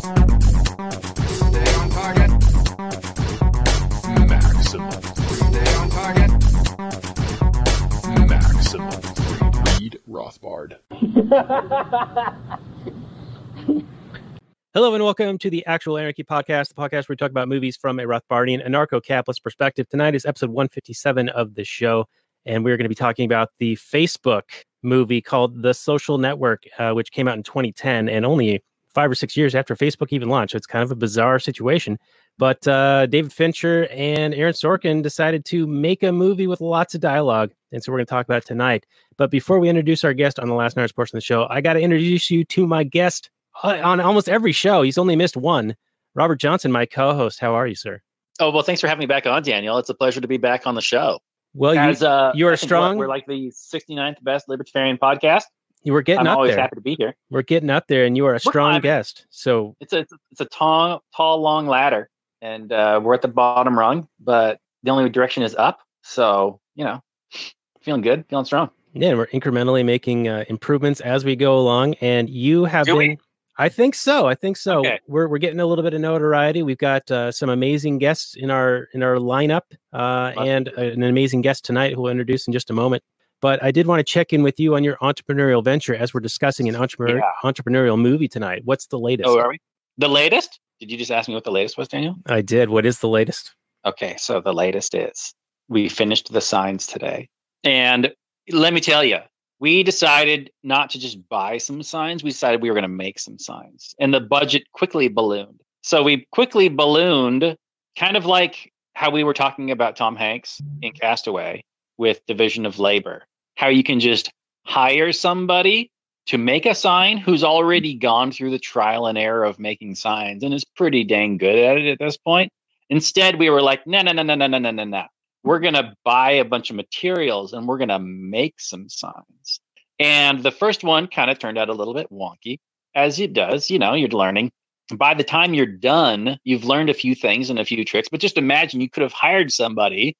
Hello and welcome to the Actual Anarchy Podcast, the podcast where we talk about movies from a Rothbardian anarcho-capitalist perspective. Tonight is episode 157 of the show, and we're going to be talking about the Facebook movie called The Social Network, uh, which came out in 2010 and only five or six years after Facebook even launched. So it's kind of a bizarre situation. But uh, David Fincher and Aaron Sorkin decided to make a movie with lots of dialogue. And so we're going to talk about it tonight. But before we introduce our guest on the last night's portion of the show, I got to introduce you to my guest uh, on almost every show. He's only missed one. Robert Johnson, my co host. How are you, sir? Oh well, thanks for having me back on, Daniel. It's a pleasure to be back on the show. Well, you, uh, you are strong. We're like the 69th best libertarian podcast. You were getting I'm up always there. happy to be here. We're getting up there, and you are a strong climbing. guest. So It's a it's a tall, tall, long ladder, and uh, we're at the bottom rung, but the only direction is up. So you know, feeling good, feeling strong. yeah, and we're incrementally making uh, improvements as we go along. And you have Do we? been. I think so. I think so. Okay. We're we're getting a little bit of notoriety. We've got uh, some amazing guests in our in our lineup, uh, and uh, an amazing guest tonight who we'll introduce in just a moment. But I did want to check in with you on your entrepreneurial venture as we're discussing an entrepreneur, Yeah. entrepreneurial movie tonight. What's the latest? Oh, are we? The latest? Did you just ask me what the latest was, Daniel? I did. What is the latest? Okay, so the latest is we finished the signs today. And let me tell you, we decided not to just buy some signs, we decided we were going to make some signs. And the budget quickly ballooned. So we quickly ballooned, kind of like how we were talking about Tom Hanks in Castaway with division of labor, how you can just hire somebody to make a sign who's already gone through the trial and error of making signs and is pretty dang good at it at this point. Instead, we were like, no, no, no, no, no, no, no, no, no. We're going to buy a bunch of materials and we're going to make some signs. And the first one kind of turned out a little bit wonky, as it does. You know, you're learning. By the time you're done, you've learned a few things and a few tricks. But just imagine you could have hired somebody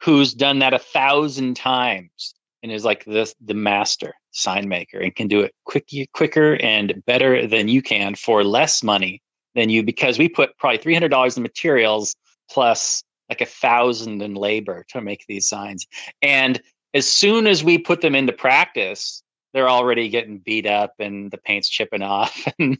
who's done that a thousand times and is like this the master sign maker and can do it quick, quicker and better than you can for less money than you because we put probably three hundred dollars in materials plus like a thousand in labor to make these signs. And as soon as we put them into practice, they're already getting beat up and the paint's chipping off and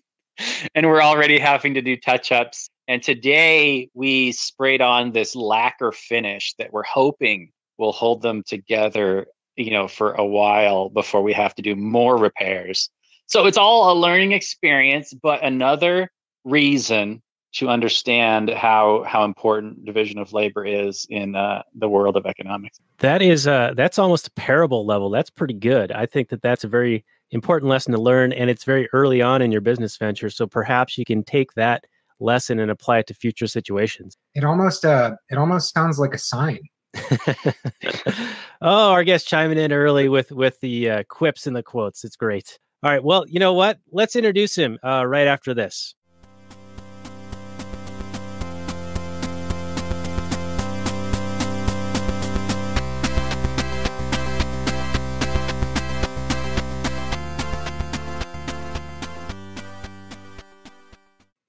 and we're already having to do touch-ups. And today we sprayed on this lacquer finish that we're hoping will hold them together, you know, for a while before we have to do more repairs. So it's all a learning experience, but another reason to understand how how important division of labor is in uh, the world of economics. That is uh that's almost a parable level. That's pretty good. I think that that's a very important lesson to learn and it's very early on in your business venture so perhaps you can take that lesson and apply it to future situations. It almost uh it almost sounds like a sign. oh, our guest chiming in early with with the uh, quips and the quotes. It's great. All right, well, you know what? Let's introduce him uh, right after this.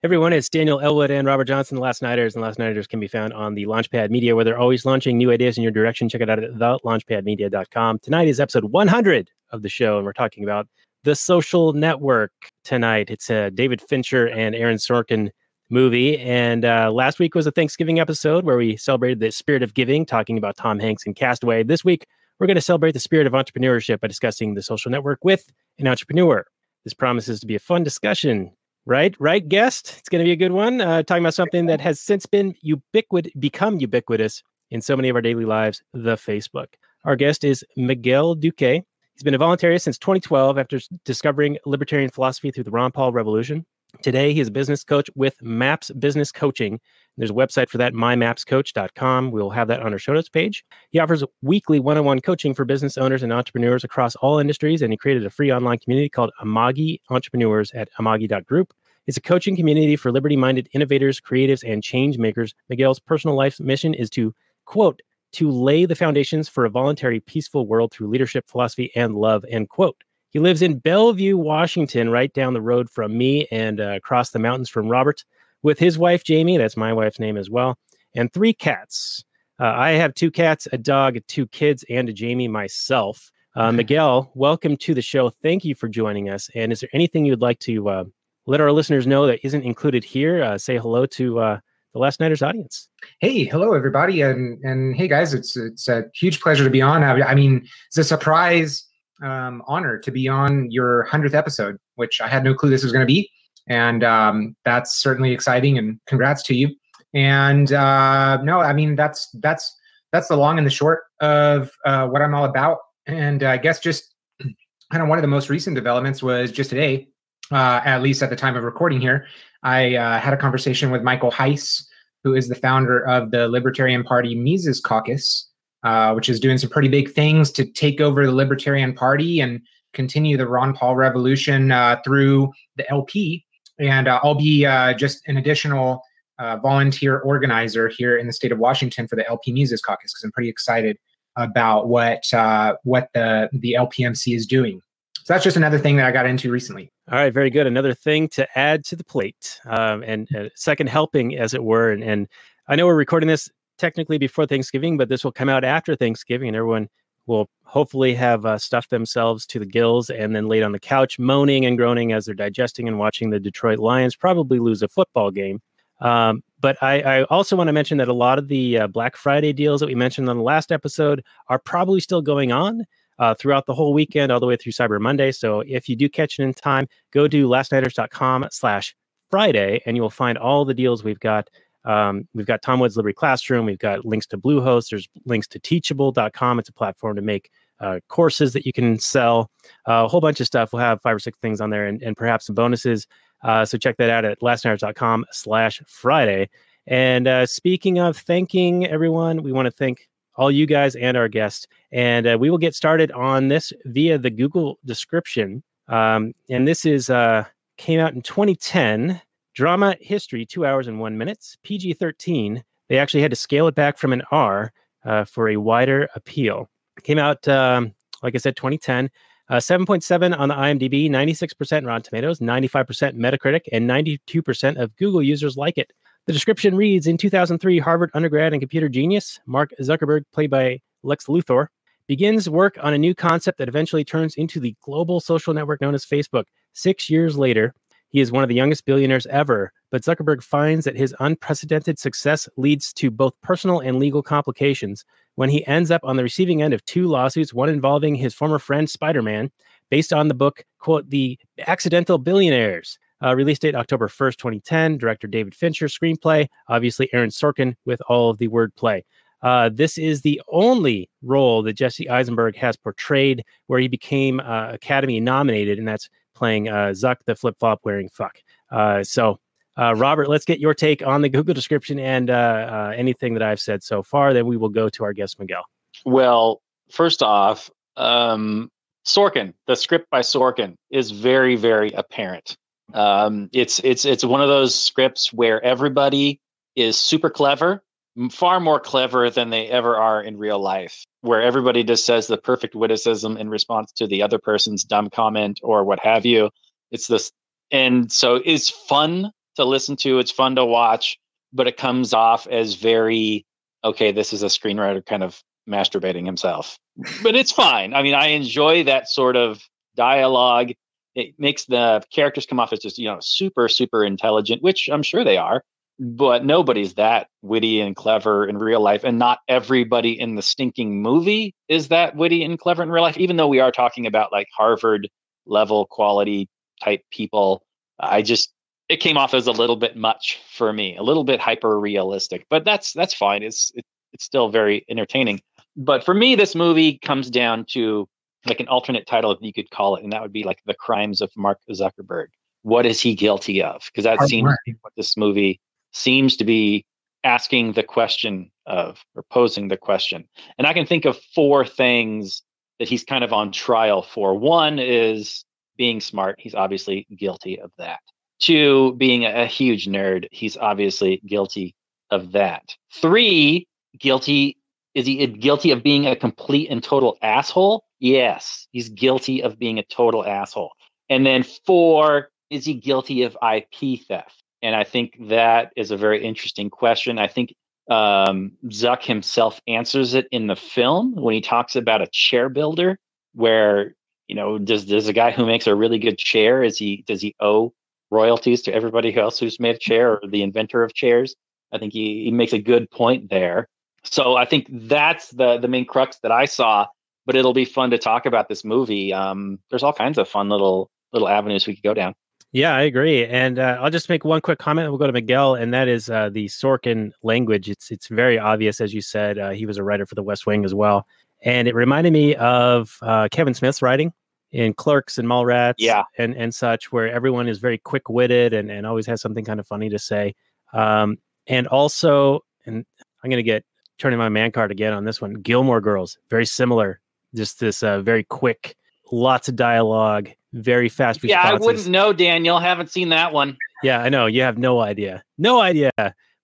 Everyone, it's Daniel Elwood and Robert Johnson, the Last Nighters, and Last Nighters can be found on the Launchpad Media, where they're always launching new ideas in your direction. Check it out at thelaunchpadmedia.com. Tonight is episode 100 of the show, and we're talking about the social network tonight. It's a David Fincher and Aaron Sorkin movie. And uh, last week was a Thanksgiving episode where we celebrated the spirit of giving, talking about Tom Hanks and Castaway. This week, we're going to celebrate the spirit of entrepreneurship by discussing the social network with an entrepreneur. This promises to be a fun discussion. Right, right, guest. It's going to be a good one. Uh, talking about something that has since been ubiquitous, become ubiquitous in so many of our daily lives, the Facebook. Our guest is Miguel Duque. He's been a voluntarist since 2012 after discovering libertarian philosophy through the Ron Paul Revolution. Today, he is a business coach with Maps Business Coaching. There's a website for that, mymapscoach.com. We'll have that on our show notes page. He offers weekly one on one coaching for business owners and entrepreneurs across all industries, and he created a free online community called Amagi Entrepreneurs at amagi.group. It's a coaching community for liberty minded innovators, creatives, and change makers. Miguel's personal life mission is to, quote, to lay the foundations for a voluntary, peaceful world through leadership, philosophy, and love, end quote. He lives in Bellevue, Washington, right down the road from me and uh, across the mountains from Robert, with his wife, Jamie. That's my wife's name as well, and three cats. Uh, I have two cats, a dog, two kids, and a Jamie myself. Uh, Miguel, welcome to the show. Thank you for joining us. And is there anything you'd like to uh, let our listeners know that isn't included here? Uh, say hello to uh, the Last Nighters audience. Hey, hello everybody, and and hey guys, it's it's a huge pleasure to be on. I, I mean, it's a surprise um, honor to be on your hundredth episode, which I had no clue this was going to be, and um, that's certainly exciting. And congrats to you. And uh, no, I mean that's that's that's the long and the short of uh, what I'm all about. And I guess just kind of one of the most recent developments was just today, uh, at least at the time of recording here. I uh, had a conversation with Michael Heise, who is the founder of the Libertarian Party Mises Caucus, uh, which is doing some pretty big things to take over the Libertarian Party and continue the Ron Paul revolution uh, through the LP. And uh, I'll be uh, just an additional uh, volunteer organizer here in the state of Washington for the LP Mises Caucus because I'm pretty excited about what uh, what the the LPMC is doing. So that's just another thing that I got into recently. All right, very good. Another thing to add to the plate, um, and a second helping, as it were. And, and I know we're recording this technically before Thanksgiving, but this will come out after Thanksgiving, and everyone will hopefully have uh, stuffed themselves to the gills and then laid on the couch, moaning and groaning as they're digesting and watching the Detroit Lions probably lose a football game. Um, but I, I, also want to mention that a lot of the uh, Black Friday deals that we mentioned on the last episode are probably still going on uh, throughout the whole weekend, all the way through Cyber Monday. So if you do catch it in time, go to lastnighters.com slash Friday, and you will find all the deals we've got. Um, we've got Tom Woods Liberty Classroom. We've got links to Bluehost. There's links to Teachable.com. It's a platform to make uh, courses that you can sell. Uh, a whole bunch of stuff. We'll have five or six things on there, and, and perhaps some bonuses. Uh, so check that out at lastnighters.com slash Friday. And uh, speaking of thanking everyone, we want to thank all you guys and our guests. And uh, we will get started on this via the Google description. Um, and this is uh, came out in 2010. Drama history, two hours and one minutes. PG 13. They actually had to scale it back from an R uh, for a wider appeal. Came out, um, like I said, 2010. Uh, 7.7 on the IMDb, 96% Rotten Tomatoes, 95% Metacritic, and 92% of Google users like it. The description reads In 2003, Harvard undergrad and computer genius Mark Zuckerberg, played by Lex Luthor, begins work on a new concept that eventually turns into the global social network known as Facebook. Six years later, he is one of the youngest billionaires ever, but Zuckerberg finds that his unprecedented success leads to both personal and legal complications when he ends up on the receiving end of two lawsuits, one involving his former friend Spider Man, based on the book, quote, The Accidental Billionaires. Uh, release date October 1st, 2010. Director David Fincher. Screenplay, obviously Aaron Sorkin with all of the wordplay. Uh, this is the only role that Jesse Eisenberg has portrayed where he became uh, Academy nominated, and that's playing uh, Zuck the flip flop wearing fuck. Uh, so, uh, Robert, let's get your take on the Google description and uh, anything that I've said so far. Then we will go to our guest, Miguel. Well, first off, um, Sorkin, the script by Sorkin is very, very apparent. Um, it's it's it's one of those scripts where everybody is super clever, far more clever than they ever are in real life. Where everybody just says the perfect witticism in response to the other person's dumb comment or what have you. It's this, and so it's fun to listen to. It's fun to watch, but it comes off as very okay. This is a screenwriter kind of masturbating himself, but it's fine. I mean, I enjoy that sort of dialogue it makes the characters come off as just you know super super intelligent which i'm sure they are but nobody's that witty and clever in real life and not everybody in the stinking movie is that witty and clever in real life even though we are talking about like harvard level quality type people i just it came off as a little bit much for me a little bit hyper realistic but that's that's fine it's it, it's still very entertaining but for me this movie comes down to like an alternate title if you could call it and that would be like the crimes of mark zuckerberg what is he guilty of? Because that Right. seems what this movie seems to be asking the question of or posing the question. And I can think of four things that he's kind of on trial for. One is being smart. He's obviously guilty of that. Two, being a, huge nerd. He's obviously guilty of that. Three, guilty. Is he guilty of being a complete and total asshole? Yes, he's guilty of being a total asshole. And then four, is he guilty of IP theft? And I think that is a very interesting question. I think um, Zuck himself answers it in the film when he talks about a chair builder, where you know, does does a guy who makes a really good chair is he does he owe royalties to everybody else who's made a chair or the inventor of chairs? I think he, he makes a good point there. So I think that's the the main crux that I saw. But it'll be fun to talk about this movie. Um, there's all kinds of fun little little avenues we could go down. Yeah, I agree. And uh, I'll just make one quick comment. We'll go to Miguel, and that is uh, the Sorkin language. It's it's very obvious, as you said. Uh, he was a writer for The West Wing as well, and it reminded me of uh, Kevin Smith's writing in Clerks and Mallrats, Yeah. and and such, where everyone is very quick witted and and always has something kind of funny to say. Um, and also, and I'm gonna get turning my man card again on this one. Gilmore Girls, very similar. Just this uh, very quick, lots of dialogue, very fast Yeah, I wouldn't know, Daniel. Haven't seen that one. Yeah, I know. You have no idea. No idea.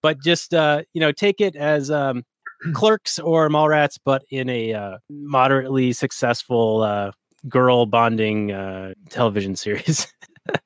But just uh, you know, take it as um clerks or Mallrats, but in a uh, moderately successful uh girl bonding uh television series.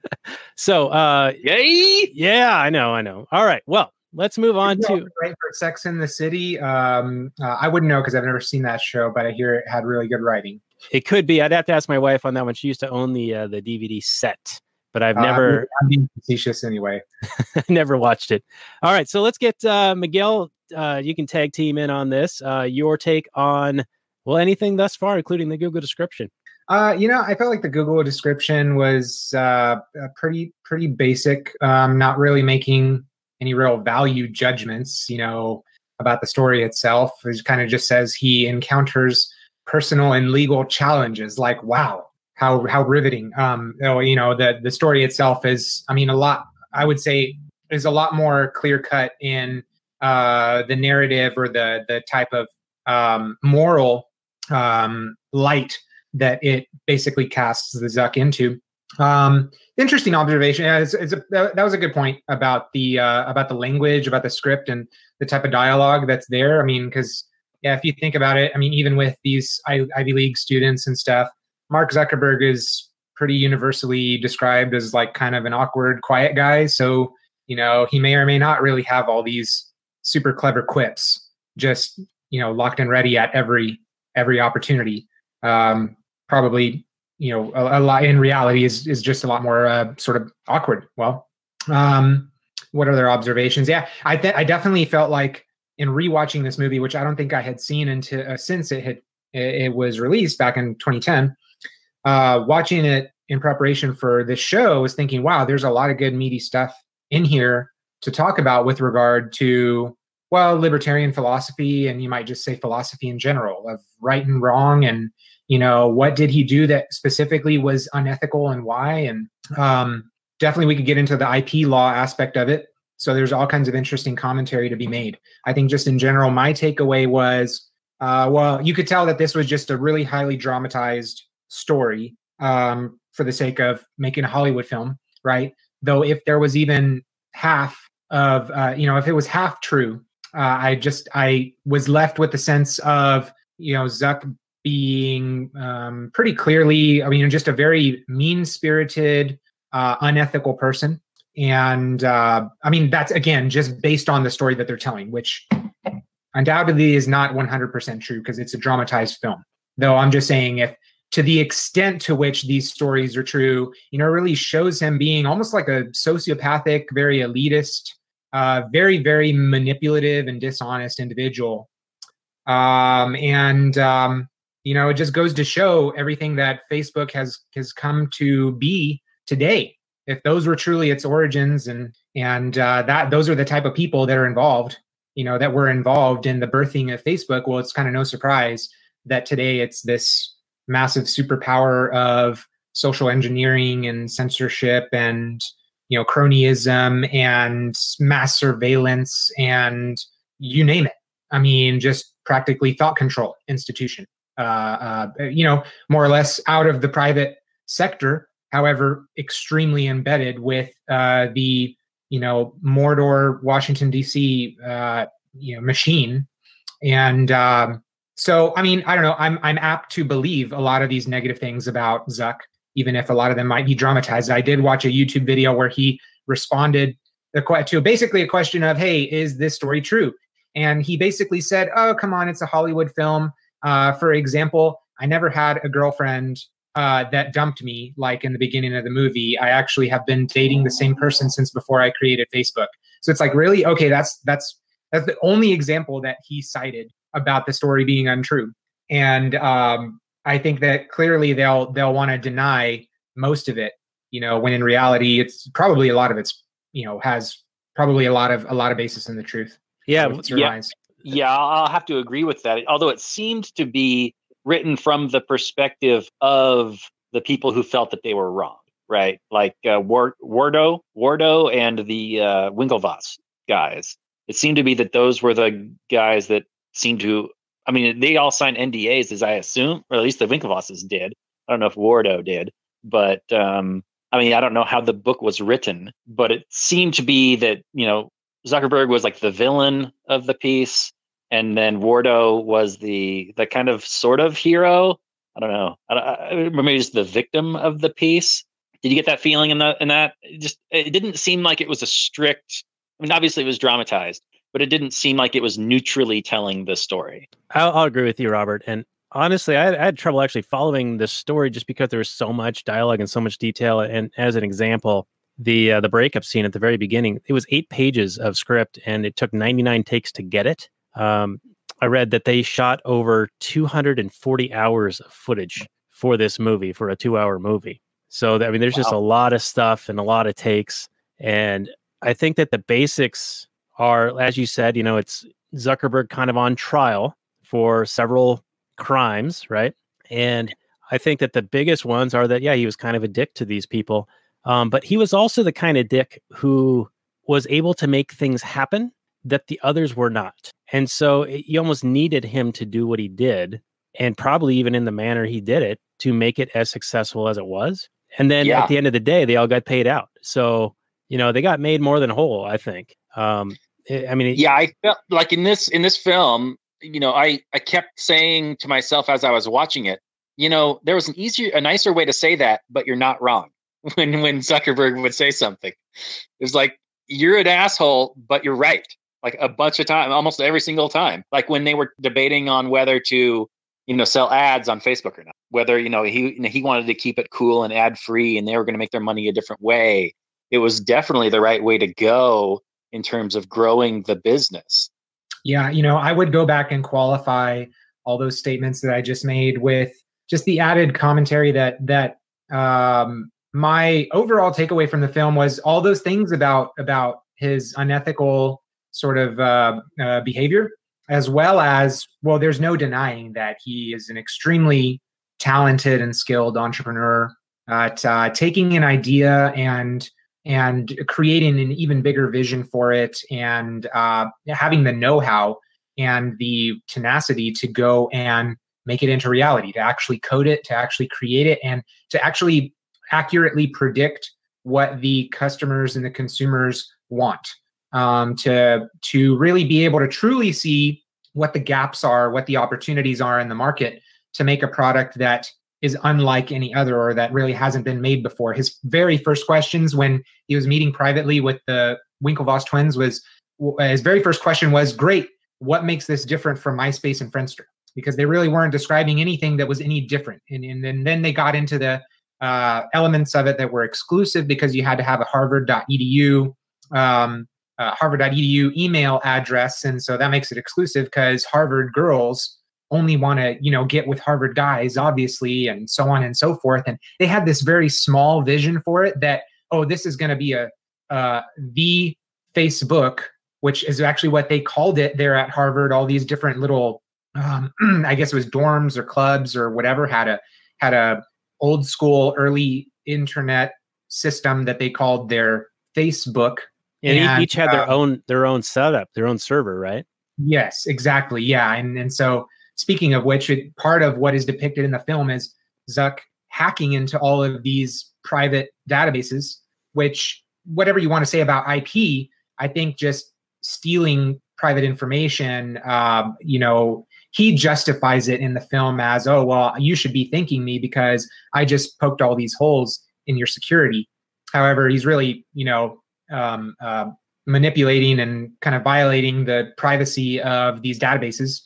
so uh Yay! yeah, I know, I know. All right. Well, let's move on Yeah, to right for Sex in the City. Um, uh, I wouldn't know because I've never seen that show, but I hear it had really good writing. It could be I'd have to ask my wife on that one. She used to own the uh, the DVD set, but I've Uh, never I'm being facetious anyway. never watched it. All right, so let's get uh, Miguel. Uh, you can tag team in on this. Uh, your take on well anything thus far, including the Google description. Uh, you know, I felt like the Google description was pretty pretty basic. Um, not really making any real value judgments. You know, about the story itself. It kind of just says he encounters personal and legal challenges. Like, wow, how how riveting. Um, oh, you know, the the story itself is. I mean, a lot. I would say is a lot more clear cut in uh, the narrative or the the type of um, moral um, light that it basically casts the Zuck into. Um, interesting observation. Yeah, it's, it's a, that, was a good point about the uh, about the language, about the script, and the type of dialogue that's there. I mean, because yeah, if you think about it, I mean, even with these Ivy League students and stuff, Mark Zuckerberg is pretty universally described as like kind of an awkward, quiet guy. So you know, he may or may not really have all these super clever quips, just you know, locked and ready at every every opportunity. Um, probably you know a, a lot in reality is is just a lot more uh, sort of awkward well um what are their observations yeah i th- i definitely felt like in rewatching this movie which i don't think i had seen until uh, since it had it, was released back in 2010 uh watching it in preparation for this show was thinking wow there's a lot of good meaty stuff in here to talk about with regard to well libertarian philosophy and you might just say philosophy in general of right and wrong and you know what did he do that specifically was unethical and why? And um, definitely we could get into the ip law aspect of it so there's all kinds of interesting commentary to be made i think just in general my takeaway was uh, well you could tell that this was just a really highly dramatized story um, for the sake of making a hollywood film right though if there was even half of uh, you know if it was half true uh, i just i was left with the sense of you know zuck being um, pretty clearly, I mean, just a very mean spirited, uh, unethical person. And uh, I mean, that's again just based on the story that they're telling, which undoubtedly is not 100% true because it's a dramatized film. Though I'm just saying, if to the extent to which these stories are true, you know, it really shows him being almost like a sociopathic, very elitist, uh, very, very manipulative and dishonest individual. Um, and um, you know it just goes to show everything that facebook has has come to be today if those were truly its origins and and uh, that those are the type of people that are involved you know that were involved in the birthing of facebook well it's kind of no surprise that today it's this massive superpower of social engineering and censorship and you know cronyism and mass surveillance and you name it. I mean, just practically thought control institution. Uh, uh, you know, more or less out of the private sector, however, extremely embedded with uh, the you know Mordor, Washington D.C. Uh, you know machine, and um, so I mean I don't know. I'm I'm apt to believe a lot of these negative things about Zuck, even if a lot of them might be dramatized. I did watch a YouTube video where he responded to basically a question of, "Hey, is this story true?" And he basically said, "Oh, come on, it's a Hollywood film." Uh, for example, I never had a girlfriend uh, that dumped me like in the beginning of the movie. I actually have been dating the same person since before I created Facebook. So it's like really okay. That's that's that's the only example that he cited about the story being untrue. And um, I think that clearly they'll they'll want to deny most of it. You know, when in reality, it's probably a lot of it's you know has probably a lot of a lot of basis in the truth. Yeah, yeah. Yeah, I'll have to agree with that. Although it seemed to be written from the perspective of the people who felt that they were wrong, right? Like uh, Wardo, Wardo, and the uh, Winklevoss guys. It seemed to be that those were the guys that seemed to. I mean, they all signed NDAs, as I assume, or at least the Winklevosses did. I don't know if Wardo did, but um, I mean, I don't know how the book was written, but it seemed to be that you know Zuckerberg was like the villain of the piece, and then Wardo was the the kind of sort of hero. I don't know. I, I, maybe just the victim of the piece. Did you get that feeling in that? In that, it just it didn't seem like it was a strict. I mean, obviously it was dramatized, but it didn't seem like it was neutrally telling the story. I'll, I'll agree with you, Robert. And honestly, I had, I had, trouble actually following the story just because there was so much dialogue and so much detail. And as an example, the uh, the breakup scene at the very beginning, it was eight pages of script, and it took 99 takes to get it. Um, I read that they shot over 240 hours of footage for this movie for a two hour movie. So I mean, there's wow. just a lot of stuff and a lot of takes, and I think that the basics are, as you said, you know, it's Zuckerberg kind of on trial for several crimes, right? And I think that the biggest ones are that yeah, he was kind of a dick to these people, um, but he was also the kind of dick who was able to make things happen that the others were not. And so it, you almost needed him to do what he did, and probably even in the manner he did it to make it as successful as it was. And then yeah. at the end of the day, they all got paid out. So you know they got made more than whole. I think. Um, I mean, it, yeah, I felt like in this in this film, you know, I I kept saying to myself as I was watching it, you know, there was an easier, a nicer way to say that, but you're not wrong. When when Zuckerberg would say something, it was like you're an asshole, but you're right. Like a bunch of time, almost every single time. Like when they were debating on whether to, you know, sell ads on Facebook or not. Whether you know he he wanted to keep it cool and ad free, and they were going to make their money a different way. It was definitely the right way to go in terms of growing the business. Yeah, you know, I would go back and qualify all those statements that I just made with just the added commentary that that um, my overall takeaway from the film was all those things about about his unethical sort of uh, uh, behavior, as well as well, there's no denying that he is an extremely talented and skilled entrepreneur at uh, taking an idea and and creating an even bigger vision for it and uh, having the know-how and the tenacity to go and make it into reality to actually code it to actually create it and to actually accurately predict what the customers and the consumers want um, to to really be able to truly see what the gaps are what the opportunities are in the market to make a product that is unlike any other or that really hasn't been made before. His very first questions when he was meeting privately with the Winklevoss twins was his very first question was, "Great, what makes this different from MySpace and Friendster?" Because they really weren't describing anything that was any different. And, and, and then they got into the uh, elements of it that were exclusive because you had to have a Harvard.edu um, uh, Harvard.edu email address, and so that makes it exclusive because Harvard girls only want to you know get with harvard guys obviously and so on and so forth and they had this very small vision for it that oh this is going to be a uh, the facebook which is actually what they called it there at harvard all these different little um, i guess it was dorms or clubs or whatever had a had a old school early internet system that they called their Facebook. And, And, each had their uh, own their own setup, their own server, right? Yes, exactly. Yeah, and and so speaking of which, it, part of what is depicted in the film is Zuck hacking into all of these private databases. Which, whatever you want to say about IP, I think just stealing private information, um, you know, he justifies it in the film as, oh well, you should be thanking me because I just poked all these holes in your security. However, he's really, you know, um, uh, manipulating and kind of violating the privacy of these databases.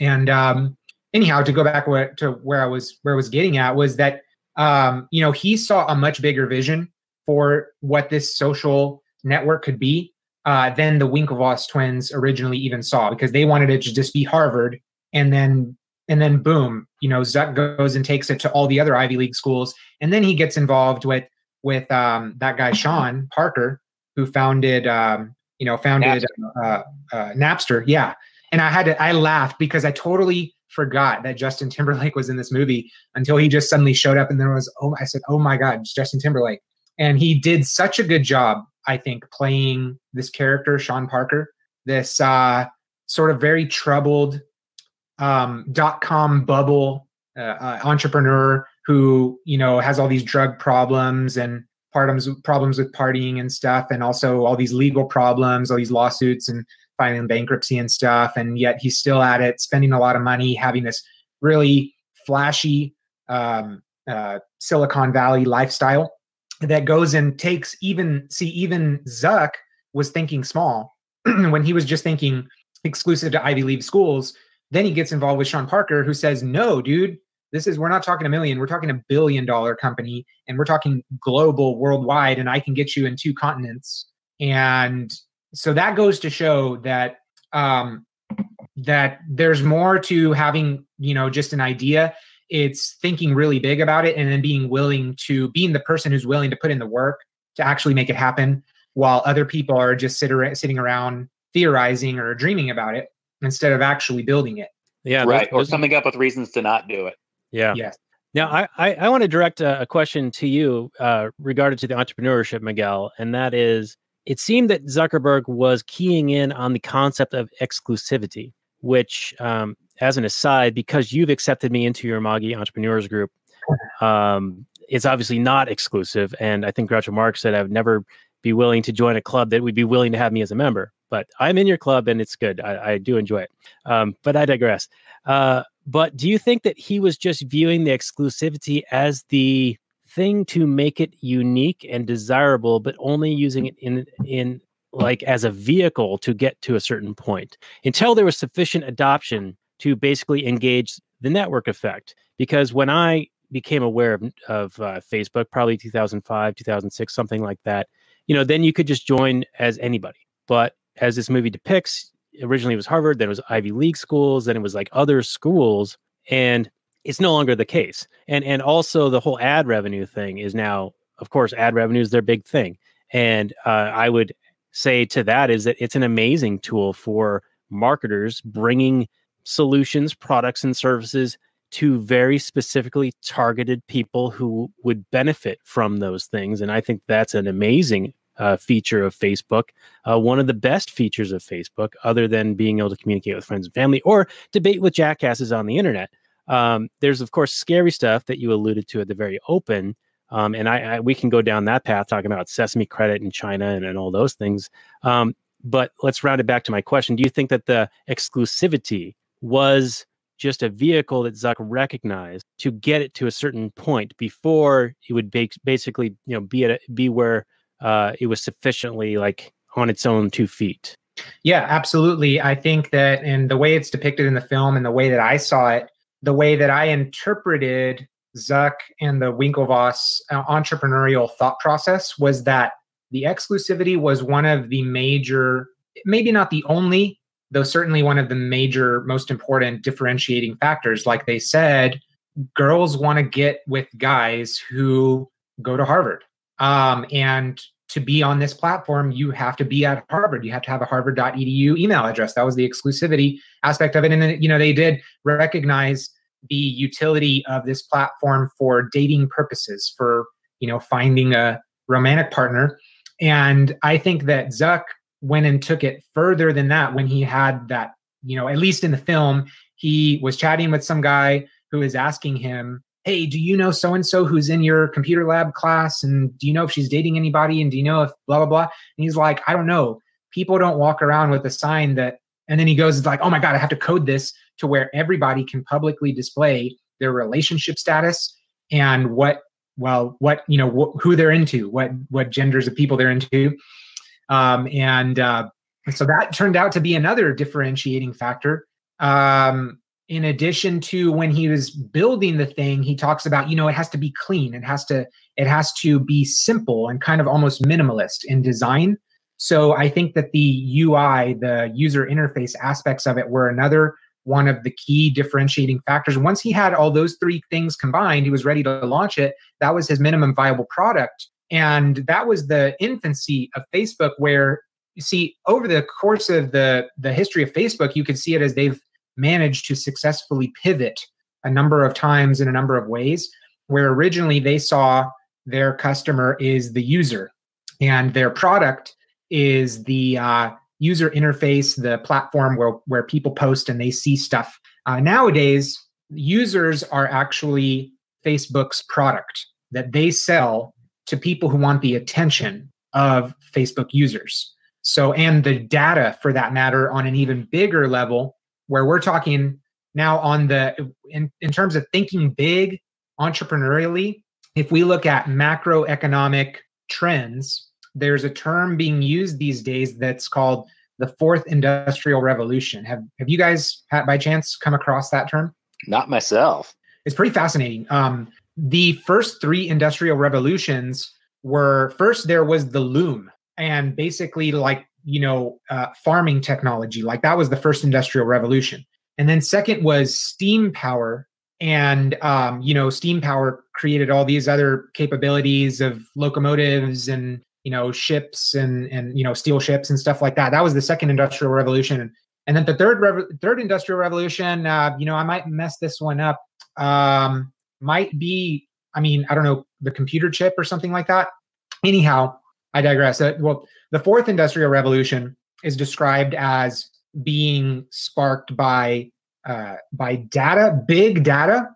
And um, anyhow, to go back where, to where I was where I was getting at was that um, you know he saw a much bigger vision for what this social network could be uh, than the Winklevoss twins originally even saw because they wanted it to just be Harvard and then and then boom, you know, Zuck goes and takes it to all the other Ivy League schools, and then he gets involved with with um, that guy Sean Parker, who founded um, you know founded uh, uh, Napster. Yeah, and I had to I laughed because I totally forgot that Justin Timberlake was in this movie until he just suddenly showed up, and there was oh I said oh my god, it's Justin Timberlake, and he did such a good job I think playing this character Sean Parker, this uh, sort of very troubled um, dot com bubble uh, uh, entrepreneur who you know has all these drug problems and problems problems with partying and stuff, and also all these legal problems, all these lawsuits and filing bankruptcy and stuff, and yet he's still at it, spending a lot of money, having this really flashy um, uh, Silicon Valley lifestyle that goes and takes even see even Zuck was thinking small when he was just thinking exclusive to Ivy League schools. Then he gets involved with Sean Parker, who says, "No, dude, this is we're not talking a million. We're talking a billion dollar company, and we're talking global, worldwide, and I can get you in two continents." And so that goes to show that um, that there's more to having you know just an idea. It's thinking really big about it, and then being willing to being the person who's willing to put in the work to actually make it happen, while other people are just sit ar- sitting around theorizing or dreaming about it instead of actually building it. Yeah, those- right. Or those- coming up with reasons to not do it. Yeah. Yes. Now, I, I, I want to direct a, a question to you uh, regarding to the entrepreneurship, Miguel, and that is, it seemed that Zuckerberg was keying in on the concept of exclusivity, which, um, as an aside, because you've accepted me into your Magi Entrepreneurs Group, um, it's obviously not exclusive. And I think Groucho Marx said I would never be willing to join a club that would be willing to have me as a member. But I'm in your club, and it's good. I, I do enjoy it. Um, but I digress. Uh, but do you think that he was just viewing the exclusivity as the thing to make it unique and desirable, but only using it in in like as a vehicle to get to a certain point until there was sufficient adoption to basically engage the network effect? Because when I became aware of, of uh, Facebook, probably 2005, 2006, something like that, you know, then you could just join as anybody. But as this movie depicts, originally it was Harvard, then it was Ivy League schools, then it was like other schools, and it's no longer the case. And and also the whole ad revenue thing is now, of course, ad revenue is their big thing. And uh, I would say to that is that it's an amazing tool for marketers bringing solutions, products, and services to very specifically targeted people who would benefit from those things. And I think that's an amazing uh, feature of Facebook, uh, one of the best features of Facebook, other than being able to communicate with friends and family or debate with jackasses on the internet. Um, there's of course scary stuff that you alluded to at the very open, um, and I, I we can go down that path talking about Sesame Credit in China and, and all those things. Um, but let's round it back to my question: Do you think that the exclusivity was just a vehicle that Zuck recognized to get it to a certain point before it would ba- basically, you know, be at a, be where uh, it was sufficiently like on its own two feet. Yeah, absolutely. I think that in the way it's depicted in the film and the way that I saw it, the way that I interpreted Zuck and the Winklevoss uh, entrepreneurial thought process was that the exclusivity was one of the major, maybe not the only, though certainly one of the major, most important differentiating factors. Like they said, girls want to get with guys who go to Harvard. Um, and to be on this platform, you have to be at Harvard. You have to have a harvard.edu email address. That was the exclusivity aspect of it. And then, you know, they did recognize the utility of this platform for dating purposes, for you know finding a romantic partner. And I think that Zuck went and took it further than that when he had that, you know, at least in the film, he was chatting with some guy who is asking him, Hey, do you know so and so who's in your computer lab class? And do you know if she's dating anybody? And do you know if blah, blah, blah? And he's like, I don't know. People don't walk around with a sign that, and then he goes, it's like, oh my God, I have to code this to where everybody can publicly display their relationship status and what well what you know wh- who they're into what what genders of people they're into um, and uh, so that turned out to be another differentiating factor um, in addition to when he was building the thing he talks about you know it has to be clean. It has to it has to be simple and kind of almost minimalist in design. So i think that the ui the user interface aspects of it were another one of the key differentiating factors. Once he had all those three things combined he was ready to launch it. That was his minimum viable product. And that was the infancy of facebook where you see over the course of the the history of facebook you could see it as they've managed to successfully pivot a number of times in a number of ways where originally they saw their customer is the user and their product is the uh, user interface the platform where, where people post and they see stuff. Uh, nowadays users are actually facebook's product that they sell to people who want the attention of facebook users. So and the data for that matter on an even bigger level where we're talking now on the in, in terms of thinking big entrepreneurially if we look at macroeconomic trends there's a term being used these days that's called the fourth industrial revolution. Have have you guys had, by chance come across that term? Not myself. it's pretty fascinating. Um, the first three industrial revolutions were first there was the loom and basically like you know uh, farming technology like that was the first industrial revolution. And then second was steam power. And um, you know steam power created all these other capabilities of locomotives and you know ships and and you know steel ships and stuff like that. That was the second industrial revolution. And, then the third third industrial revolution uh, you know i might mess this one up. Um, might be i mean i don't know the computer chip or something like that. Anyhow i digress. Uh, well the fourth industrial revolution is described as being sparked by uh, by data big data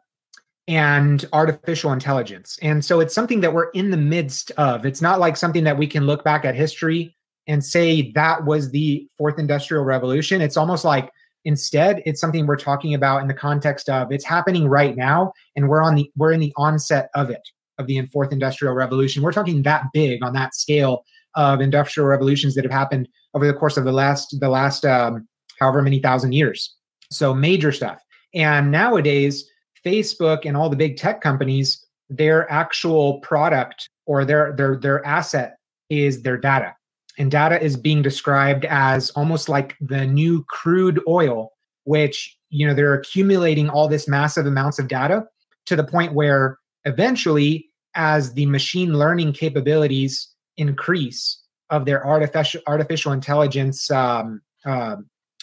and artificial intelligence. And so it's something that we're in the midst of. It's not like something that we can look back at history and say that was the fourth industrial revolution. It's almost like instead it's something we're talking about in the context of it's happening right now and we're on the we're in the onset of it of the fourth industrial revolution. We're talking that big on that scale of industrial revolutions that have happened over the course of the last the last um, however many thousand years. So major stuff. And nowadays facebook and all the big tech companies their actual product or their their their asset is their data. And data is being described as almost like the new crude oil which you know they're accumulating all this massive amounts of data to the point where eventually as the machine learning capabilities increase of their artificial artificial intelligence um, uh,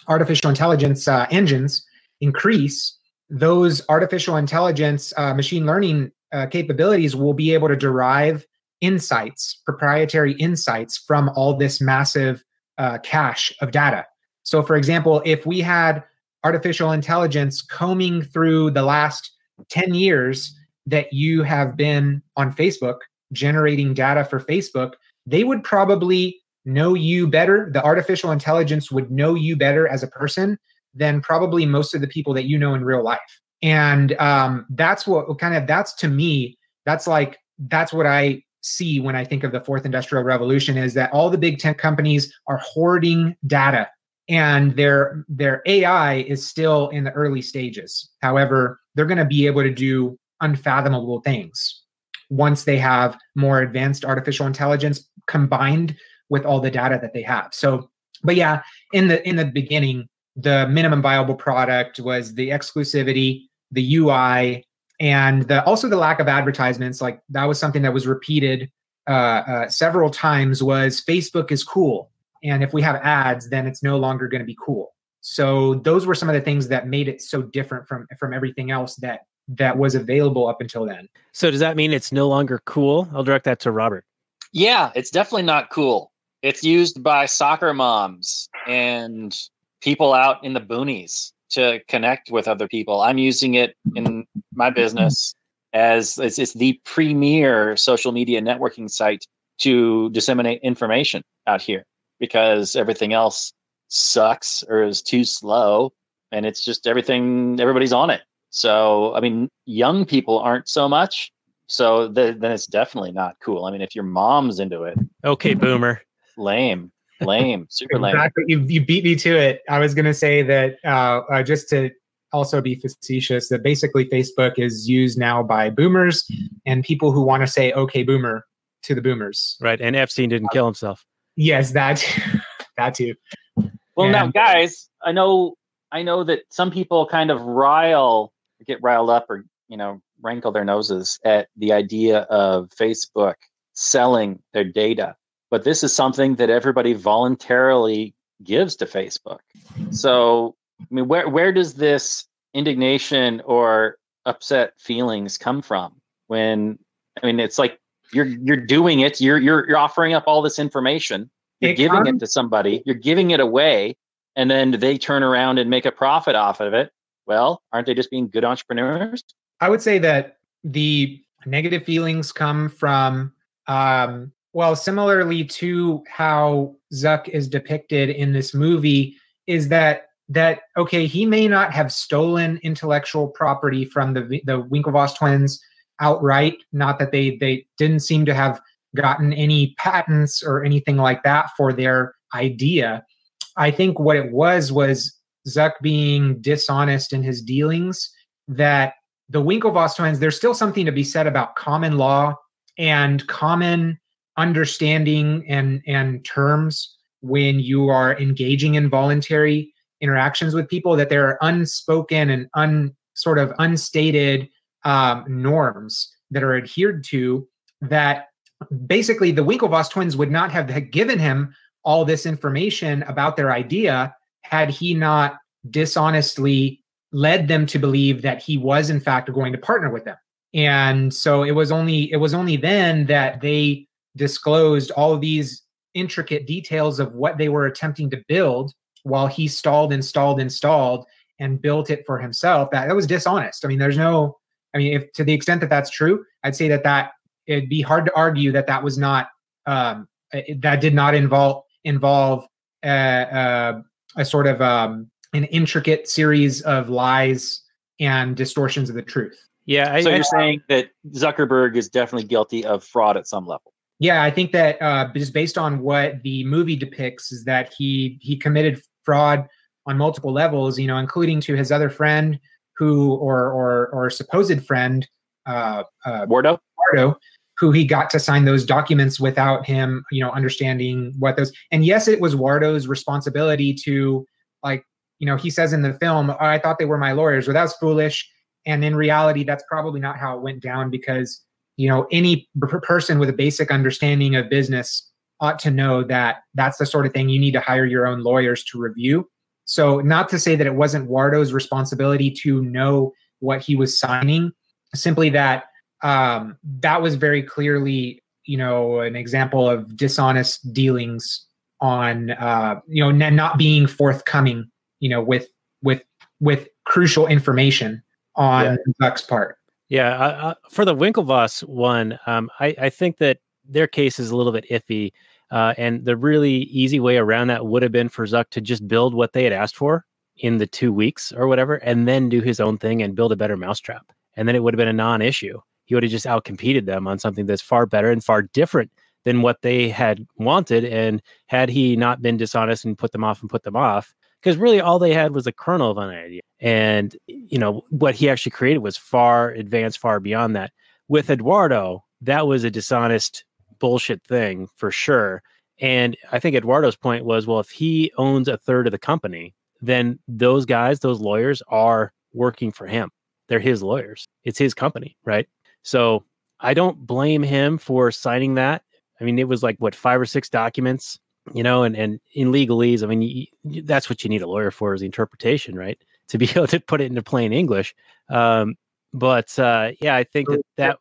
artificial intelligence uh, engines increase those artificial intelligence uh, machine learning uh, capabilities will be able to derive insights proprietary insights from all this massive uh, cache of data. So for example if we had artificial intelligence combing through the last 10 years that you have been on facebook generating data for facebook they would probably know you better. The artificial intelligence would know you better as a person than probably most of the people that you know in real life. And um, that's what kind of that's to me, that's like that's what I see when I think of the fourth industrial revolution is that all the big tech companies are hoarding data and their their AI is still in the early stages. However, they're going to be able to do unfathomable things once they have more advanced artificial intelligence combined with all the data that they have. So, but yeah, in the in the beginning, the minimum viable product was the exclusivity, the UI, and the also the lack of advertisements. Like that was something that was repeated uh, uh, several times. Was Facebook is cool, and if we have ads, then it's no longer going to be cool. So those were some of the things that made it so different from from everything else that that was available up until then. So does that mean it's no longer cool? I'll direct that to Robert. Yeah, it's definitely not cool. It's used by soccer moms and people out in the boonies to connect with other people. I'm using it in my business as it's, it's the premier social media networking site to disseminate information out here because everything else sucks or is too slow and it's just everything everybody's on it so i mean young people aren't so much so th- then it's definitely not cool i mean if your mom's into it Okay, boomer. lame lame super lame Exactly. You, you beat me to it. I was going to say that uh, uh, just to also be facetious, that basically Facebook is used now by boomers and people who want to say "Okay, boomer" to the boomers. Right. And Epstein didn't kill himself. Yes, that that too. Well, now, guys, I know, I know that some people kind of rile, get riled up, or you know, rankle their noses at the idea of Facebook selling their data. But this is something that everybody voluntarily gives to Facebook. So, I mean, where where does this indignation or upset feelings come from? When I mean, it's like you're you're doing it. You're you're you're offering up all this information you're It giving comes- it to somebody, you're giving it away, and then they turn around and make a profit off of it. Well, aren't they just being good entrepreneurs? I would say that the negative feelings come from, um, well, similarly to how Zuck is depicted in this movie, is that that okay? He may not have stolen intellectual property from the the Winklevoss twins outright. Not that they they didn't seem to have gotten any patents or anything like that for their idea. I think what it was was Zuck being dishonest in his dealings. That the Winklevoss twins, there's still something to be said about common law and common understanding and and terms when you are engaging in voluntary interactions with people that there are unspoken and un sort of unstated um, norms that are adhered to that basically the Winklevoss twins would not have given him all this information about their idea had he not dishonestly led them to believe that he was in fact going to partner with them. And so it was only it was only then that they disclosed all of these intricate details of what they were attempting to build while he stalled installed installed and built it for himself. That that was dishonest. I mean there's no i mean if to the extent that that's true i'd say that that it'd be hard to argue that that was not um that did not involve involve uh, uh, a sort of um, an intricate series of lies and distortions of the truth. Yeah. I, so you're saying that Zuckerberg is definitely guilty of fraud at some level. Yeah, I think that uh, just based on what the movie depicts, is that he he committed fraud on multiple levels. You know, including to his other friend, who or or or supposed friend, uh, uh, Wardo? Eduardo, who he got to sign those documents without him, you know, understanding what those. And yes, it was Wardo's responsibility to, like, you know, he says in the film, oh, "I thought they were my lawyers," but that's foolish. And in reality, that's probably not how it went down because you know any p- person with a basic understanding of business ought to know that that's the sort of thing you need to hire your own lawyers to review. So, not to say that it wasn't Wardo's responsibility to know what he was signing, simply that um, that was very clearly, you know, an example of dishonest dealings on, uh, you know, not being forthcoming, you know, with with with crucial information on Zuck's part. Yeah, uh, uh, for the Winklevoss one, um, I, I think that their case is a little bit iffy, uh, and the really easy way around that would have been for Zuck to just build what they had asked for in the two weeks or whatever, and then do his own thing and build a better mousetrap, and then it would have been a non-issue. He would have just outcompeted them on something that's far better and far different than what they had wanted. And had he not been dishonest and put them off and put them off, because really all they had was a kernel of an idea. And you know what he actually created was far advanced far beyond that. With eduardo that was a dishonest bullshit thing for sure. And i think eduardo's point was well if he owns a third of the company then those guys those lawyers are working for him. They're his lawyers. It's his company right? So i don't blame him for signing that. I mean it was like what five or six documents you know, and and in legalese, I mean, you, you- that's what you need a lawyer for is the interpretation, right? To be able to put it into plain English. Um, but uh, yeah, I think that that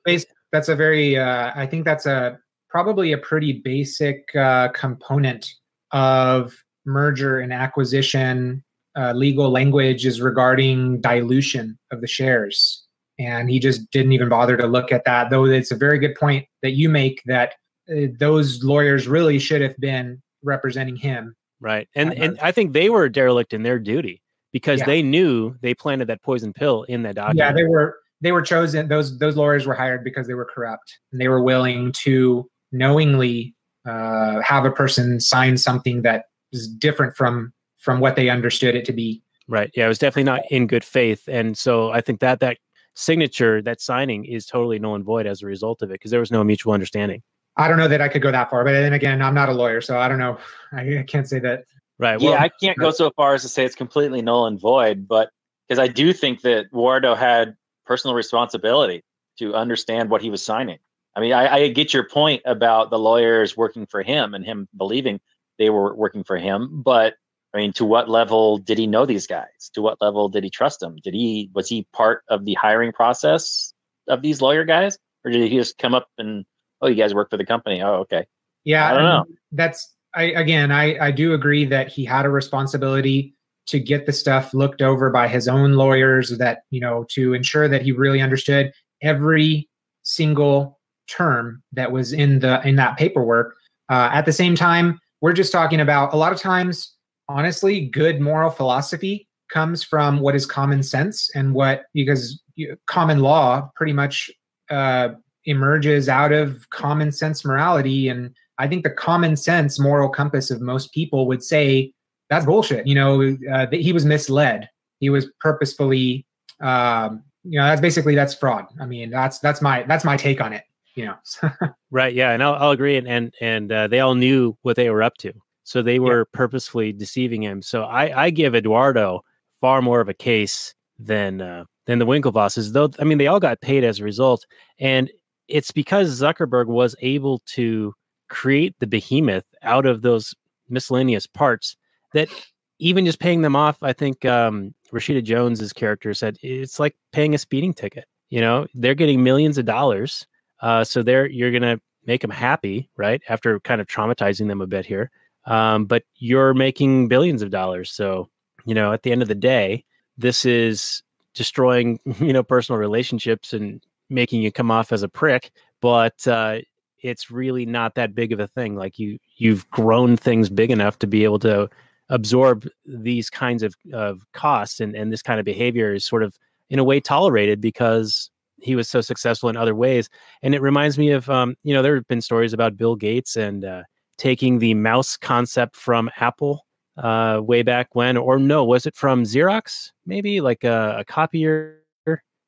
that's a very uh, i think that's a probably a pretty basic uh, component of merger and acquisition uh, legal language is regarding dilution of the shares and he just didn't even bother to look at that though it's a very good point that you make that uh, those lawyers really should have been representing him right, and I and I think they were derelict in their duty because Yeah. they knew they planted that poison pill in that document. yeah they were they were chosen those those lawyers were hired because they were corrupt and they were willing to knowingly uh, have a person sign something that is different from from what they understood it to be Right. Yeah, it was definitely not in good faith, and so I think that that signature, that signing, is totally null and void as a result of it because there was no mutual understanding. I don't know that i could go that far but then again i'm not a lawyer so i don't know i, I can't say that Right. yeah, I can't go so far as to say it's completely null and void, but because I do think that Wardo had personal responsibility to understand what he was signing. I mean, I, I get your point about the lawyers working for him and him believing they were working for him, but I mean, to what level did he know these guys? To what level did he trust them? Did he was he part of the hiring process of these lawyer guys, or did he just come up and oh, you guys work for the company? Oh, okay. yeah I don't know. that's i again i i do agree that he had a responsibility to get the stuff looked over by his own lawyers that you know to ensure that he really understood every single term that was in the in that paperwork uh, at the same time we're just talking about a lot of times honestly good moral philosophy comes from what is common sense and what because you, common law pretty much uh, emerges out of common sense morality and I think the common sense moral compass of most people would say that's bullshit. You know, uh, that he was misled. He was purposefully, um, you know, that's basically that's fraud. I mean, that's that's my that's my take on it. You know, right. Yeah, and I'll, I'll agree. And and and uh, they all knew what they were up to, so they were purposefully deceiving him. So I I give Eduardo far more of a case than uh, than the Winklevosses. Though I mean, they all got paid as a result, and it's because Zuckerberg was able to create the behemoth out of those miscellaneous parts that even just paying them off, I think um, Rashida Jones's character said it's like paying a speeding ticket. You know, they're getting millions of dollars, uh, so they're you're gonna make them happy, right? After kind of traumatizing them a bit here, um, but you're making billions of dollars. So you know, at the end of the day, this is destroying you know personal relationships and making you come off as a prick. But uh, it's really not that big of a thing. Like you you've grown things big enough to be able to absorb these kinds of, of costs and, and this kind of behavior is sort of in a way tolerated because he was so successful in other ways. And it reminds me of um, you know, there have been stories about Bill Gates and uh, taking the mouse concept from Apple uh, way back when, or no, was it from Xerox? Maybe like a, a copier,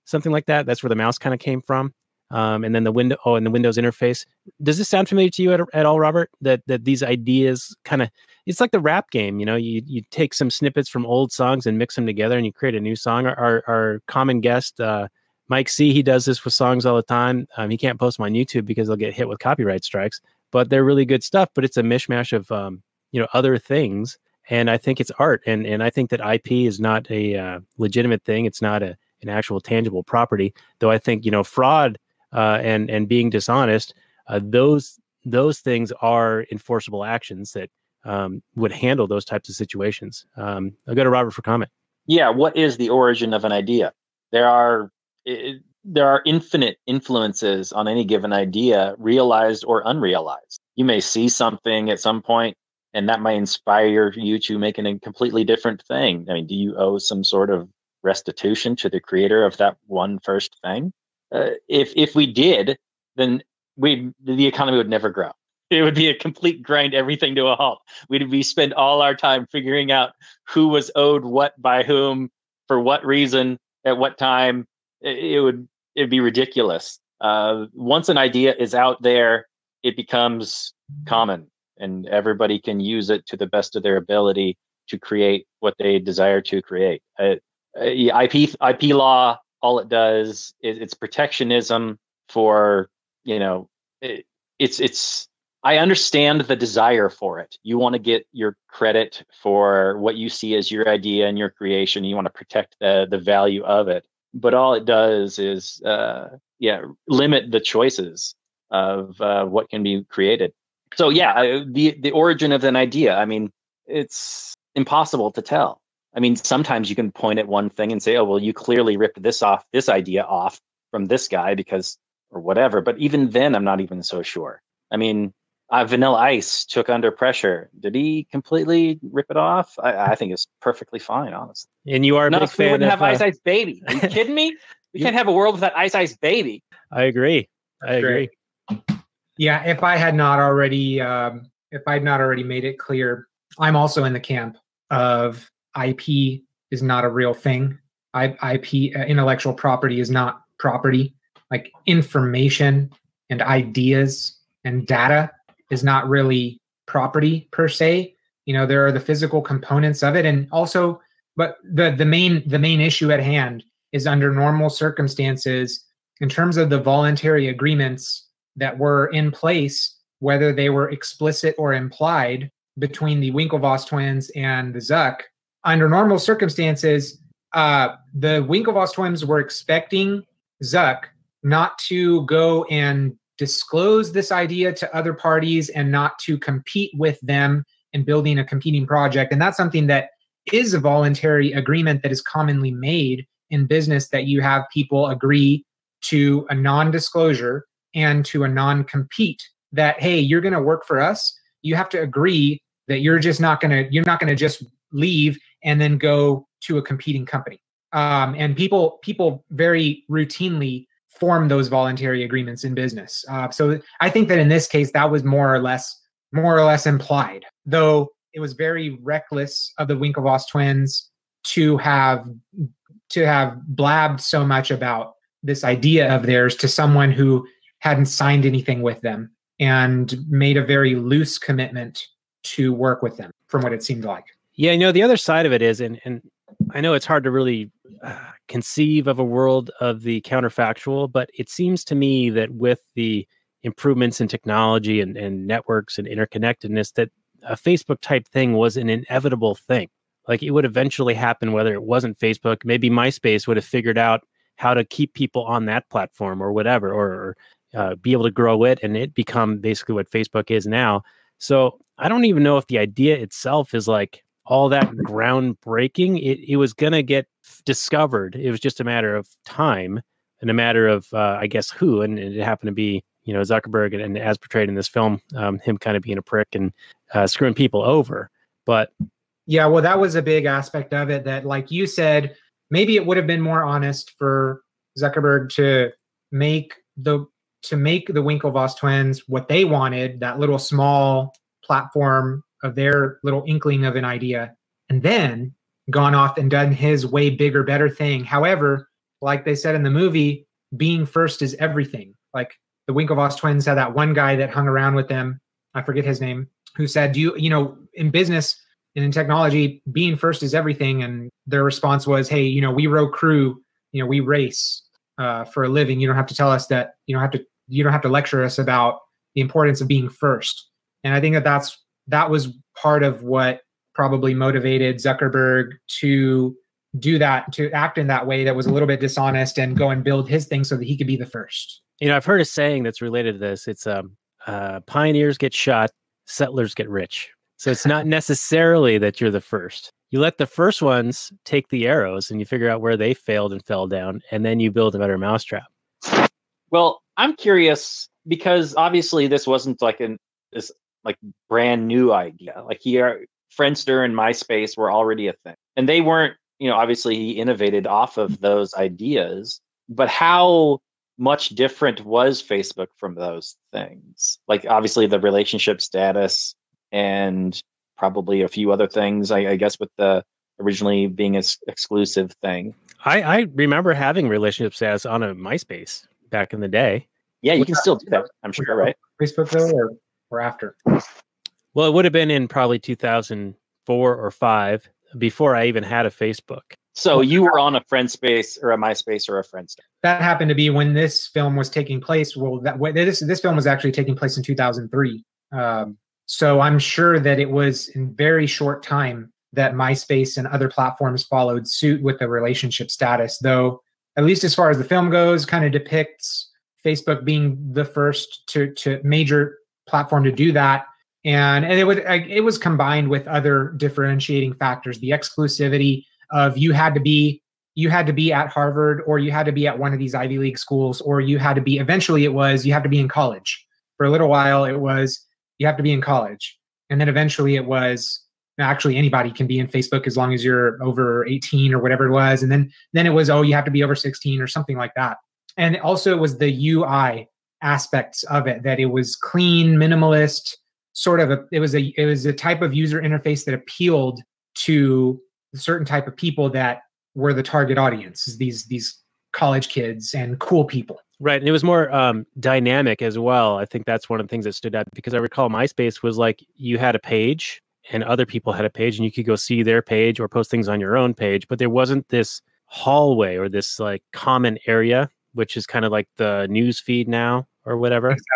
something like that. That's where the mouse kind of came from um, and then the window oh and the windows interface. Does this sound familiar to you at, at all robert? That that these ideas kind of it's like the rap game you know you you take some snippets from old songs and mix them together and you create a new song. Our our, our common guest uh, mike c he does this with songs all the time. Um, he can't post them on youtube because they'll get hit with copyright strikes but they're really good stuff but it's a mishmash of um, you know other things and i think it's art and and i think that ip is not a uh, legitimate thing. It's not a an actual tangible property though i think you know fraud uh, and and being dishonest, uh, those those things are enforceable actions that um, would handle those types of situations. Um, I'll go to Robert for comment. yeah what is the origin of an idea there are it, there are infinite influences on any given idea realized or unrealized you may see something at some point and that might inspire you to make a completely different thing i mean do you owe some sort of restitution to the creator of that one first thing uh, if if we did then we the economy would never grow. It would be a complete grind everything to a halt. We'd be spend all our time figuring out who was owed what by whom for what reason at what time. It, it would it'd be ridiculous. Uh, once an idea is out there it becomes common and everybody can use it to the best of their ability to create what they desire to create uh, ip ip law all it does is it's protectionism for you know it, it's it's I understand the desire for it. You want to get your credit for what you see as your idea and your creation. You want to protect the the value of it. But all it does is, uh, yeah, limit the choices of uh, what can be created. So yeah, the the origin of an idea. I mean, it's impossible to tell. I mean, sometimes you can point at one thing and say, "Oh, well, you clearly ripped this off, this idea off from this guy because or whatever." But even then, I'm not even so sure. I mean, uh, Vanilla Ice took under pressure. Did he completely rip it off? I, I think it's perfectly fine, honestly. And you are a No, big we wouldn't of. have Ice uh, Ice Baby. Are you kidding me? We You- can't have a world without Ice Ice Baby. I agree. I agree. Yeah, if I had not already, um, if I'd not already made it clear, I'm also in the camp of IP is not a real thing. IP, uh, intellectual property, is not property. Like information and ideas and data is not really property per se. You know, there are the physical components of it, and also, but the the main the main issue at hand is under normal circumstances, in terms of the voluntary agreements that were in place, whether they were explicit or implied between the Winklevoss twins and the Zuck, under normal circumstances, uh, the Winklevoss twins were expecting Zuck not to go and disclose this idea to other parties and not to compete with them in building a competing project. And that's something that is a voluntary agreement that is commonly made in business that you have people agree to a non disclosure and to a non compete that, hey, you're going to work for us. You have to agree that you're just not going to, you're not going to just leave and then go to a competing company. Um, and people, people very routinely form those voluntary agreements in business. Uh, so I think that in this case, that was more or less, more or less implied, though it was very reckless of the Winklevoss twins to have to have blabbed so much about this idea of theirs to someone who hadn't signed anything with them and made a very loose commitment to work with them from what it seemed like. Yeah, you know, the other side of it is, and and I know it's hard to really uh, conceive of a world of the counterfactual, but it seems to me that with the improvements in technology and, and networks and interconnectedness, that a Facebook type thing was an inevitable thing. Like it would eventually happen, whether it wasn't Facebook, maybe MySpace would have figured out how to keep people on that platform or whatever, or uh, be able to grow it and it become basically what Facebook is now. So I don't even know if the idea itself is like all that groundbreaking. It it was gonna get discovered. It was just a matter of time and a matter of uh, I guess who, and it happened to be you know Zuckerberg, and, and as portrayed in this film, um, him kind of being a prick and uh, screwing people over. But Yeah, well, that was a big aspect of it that, like you said, maybe it would have been more honest for Zuckerberg to make the to make the Winklevoss twins what they wanted, that little small platform of their little inkling of an idea, and then gone off and done his way bigger, better thing. However, like they said in the movie, being first is everything. Like the Winklevoss twins had that one guy that hung around with them. I forget his name, who said, "Do you, you know, in business and in technology, being first is everything." And their response was, "Hey, you know, we row crew, you know, we race uh, for a living. You don't have to tell us that. You don't have to. You don't have to lecture us about the importance of being first. And I think that that's that was part of what probably motivated Zuckerberg to do that, to act in that way that was a little bit dishonest and go and build his thing so that he could be the first. you know, I've heard a saying that's related to this. It's um, uh, pioneers get shot, settlers get rich. So it's not necessarily that you're the first. You let the first ones take the arrows, and you figure out where they failed and fell down, and then you build a better mousetrap. Well, I'm curious because obviously this wasn't like an this like brand new idea. Like here, uh, Friendster and MySpace were already a thing, and they weren't. You know, obviously he innovated off of mm-hmm. those ideas, but how much different was Facebook from those things? Like obviously the relationship status and probably a few other things. I, I guess with the originally being an exclusive thing. I, I remember having relationship status on a MySpace back in the day. Yeah, you can still do that. I'm sure, right? Facebook though, or, or after? Well, it would have been in probably 2004 or five before I even had a Facebook. So you were on a friend space or a MySpace or a Friendster. That happened to be when this film was taking place. Well, that this this film was actually taking place in 2003. Um, so I'm sure that it was in very short time that MySpace and other platforms followed suit with the relationship status, though, at least as far as the film goes, kind of depicts Facebook being the first to, to major platform to do that. And, and it, would, it was combined with other differentiating factors, the exclusivity of you had to be you had to be at Harvard or you had to be at one of these Ivy League schools or you had to be eventually it was you have to be in college. For a little while it was you have to be in college. And then eventually it was actually anybody can be in Facebook as long as you're over 18 or whatever it was. And then then it was oh you have to be over 16 or something like that. And also it was the UI aspects of it that it was clean, minimalist, sort of a it was a it was a type of user interface that appealed to a certain type of people that were the target audience these these college kids and cool people Right. And it was more um, dynamic as well. I think that's one of the things that stood out because I recall MySpace was like you had a page and other people had a page and you could go see their page or post things on your own page, but there wasn't this hallway or this like common area, which is kind of like the news feed now or whatever. Exactly.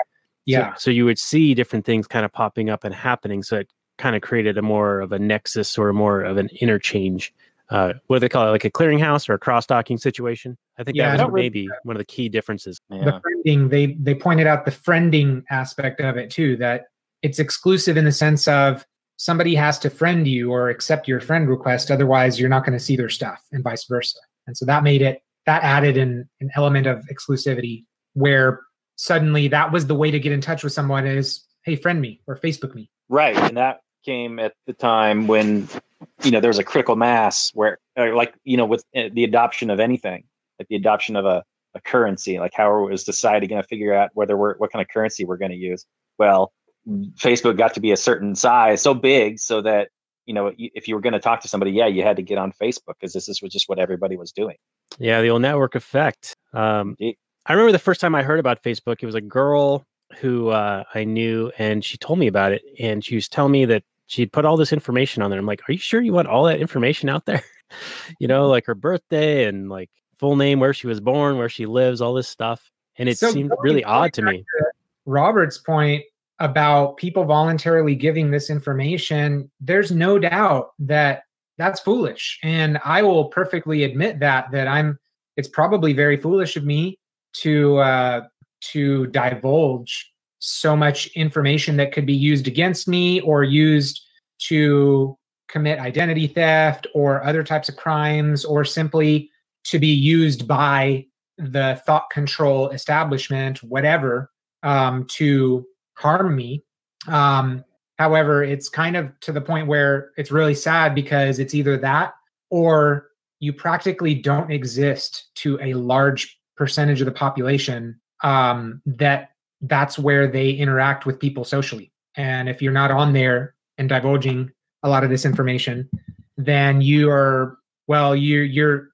Yeah. So, so you would see different things kind of popping up and happening. So it kind of created a more of a nexus or more of an interchange uh, what do they call it, like a clearinghouse or a cross-docking situation? I think Yeah, that don't was really- maybe one of the key differences. the Yeah. friending they they pointed out the friending aspect of it too that it's exclusive in the sense of somebody has to friend you or accept your friend request otherwise you're not going to see their stuff and vice versa and so that made it that added an, an element of exclusivity where suddenly that was the way to get in touch with someone is hey friend me or facebook me Right, and that came at the time when you know there was a critical mass where, uh, like you know, with uh, the adoption of anything, like the adoption of a, a currency, like how is society going to figure out whether we're what kind of currency we're going to use? Well, Facebook got to be a certain size, so big, so that you know, if you were going to talk to somebody, yeah, you had to get on Facebook because this is just what everybody was doing. Yeah, the old network effect. Um, Indeed. I remember the first time I heard about Facebook, it was a girl who uh, I knew, and she told me about it, and she was telling me that she'd put all this information on there. I'm like, "Are you sure you want all that information out there?" you know, like her birthday and like full name, where she was born, where she lives, all this stuff, and it So seemed really odd to me. Robert's point about people voluntarily giving this information, there's no doubt that that's foolish. And I will perfectly admit that that I'm it's probably very foolish of me to uh to divulge so much information that could be used against me or used to commit identity theft or other types of crimes or simply to be used by the thought control establishment whatever um, to harm me. Um, however, it's kind of to the point where it's really sad because it's either that or you practically don't exist to a large percentage of the population um, that that's where they interact with people socially. And if you're not on there and divulging a lot of this information, then you are well, you're you're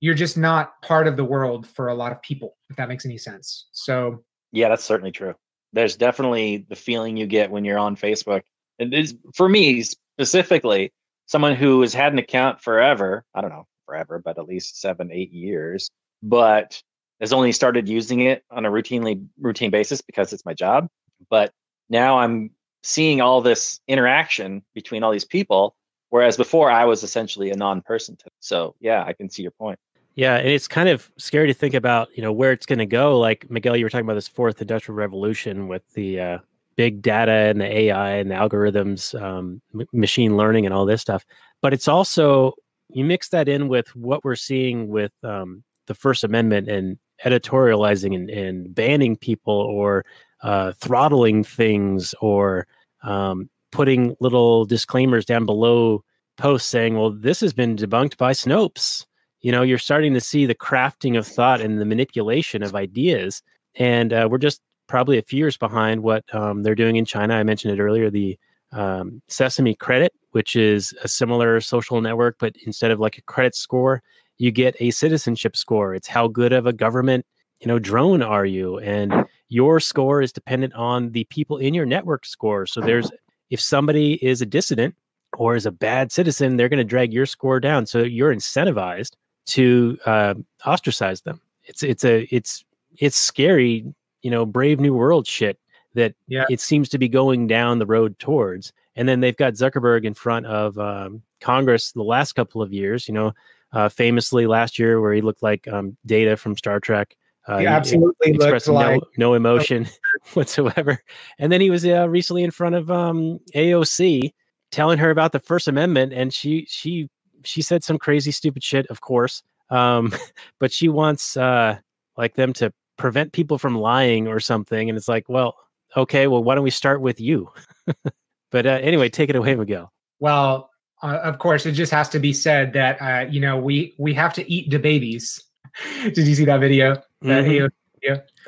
you're just not part of the world for a lot of people, if that makes any sense. So Yeah, that's certainly true. There's definitely the feeling you get when you're on Facebook. And this, for me specifically, someone who has had an account forever, I don't know, forever, but at least seven, eight years, but has only started using it on a routinely routine basis because it's my job. But now I'm seeing all this interaction between all these people, whereas before I was essentially a non-person. To so yeah, I can see your point. Yeah, and it's kind of scary to think about, you know, where it's going to go. Like Miguel, you were talking about this fourth industrial revolution with the uh, big data and the AI and the algorithms, um, machine learning, and all this stuff. But it's also you mix that in with what we're seeing with um, the First Amendment and editorializing and, and banning people or uh, throttling things or um, putting little disclaimers down below posts saying, "Well, this has been debunked by Snopes." You know you're starting to see the crafting of thought and the manipulation of ideas and uh, we're just probably a few years behind what um, they're doing in china. I mentioned it earlier the um, sesame credit which is a similar social network but instead of like a credit score you get a citizenship score. It's how good of a government you know drone are you? And your score is dependent on the people in your network score. So there's if somebody is a dissident or is a bad citizen they're going to drag your score down. So you're incentivized to uh, ostracize them. It's it's a it's it's scary, you know, brave new world shit that Yeah. it seems to be going down the road towards. And then they've got Zuckerberg in front of um, Congress the last couple of years. You know, uh, famously last year where he looked like um, Data from Star Trek. Uh, He absolutely looked expressed no, no emotion whatsoever. And then he was uh, recently in front of um, AOC telling her about the First Amendment, and she she she said some crazy stupid shit, of course. Um, but she wants uh, like them to prevent people from lying or something, and it's like, well, okay, well, why don't we start with you? but uh, anyway, take it away, Miguel. Well, uh, of course, it just has to be said that uh, you know we we have to eat the babies. Did you see that video? That Mhm. AO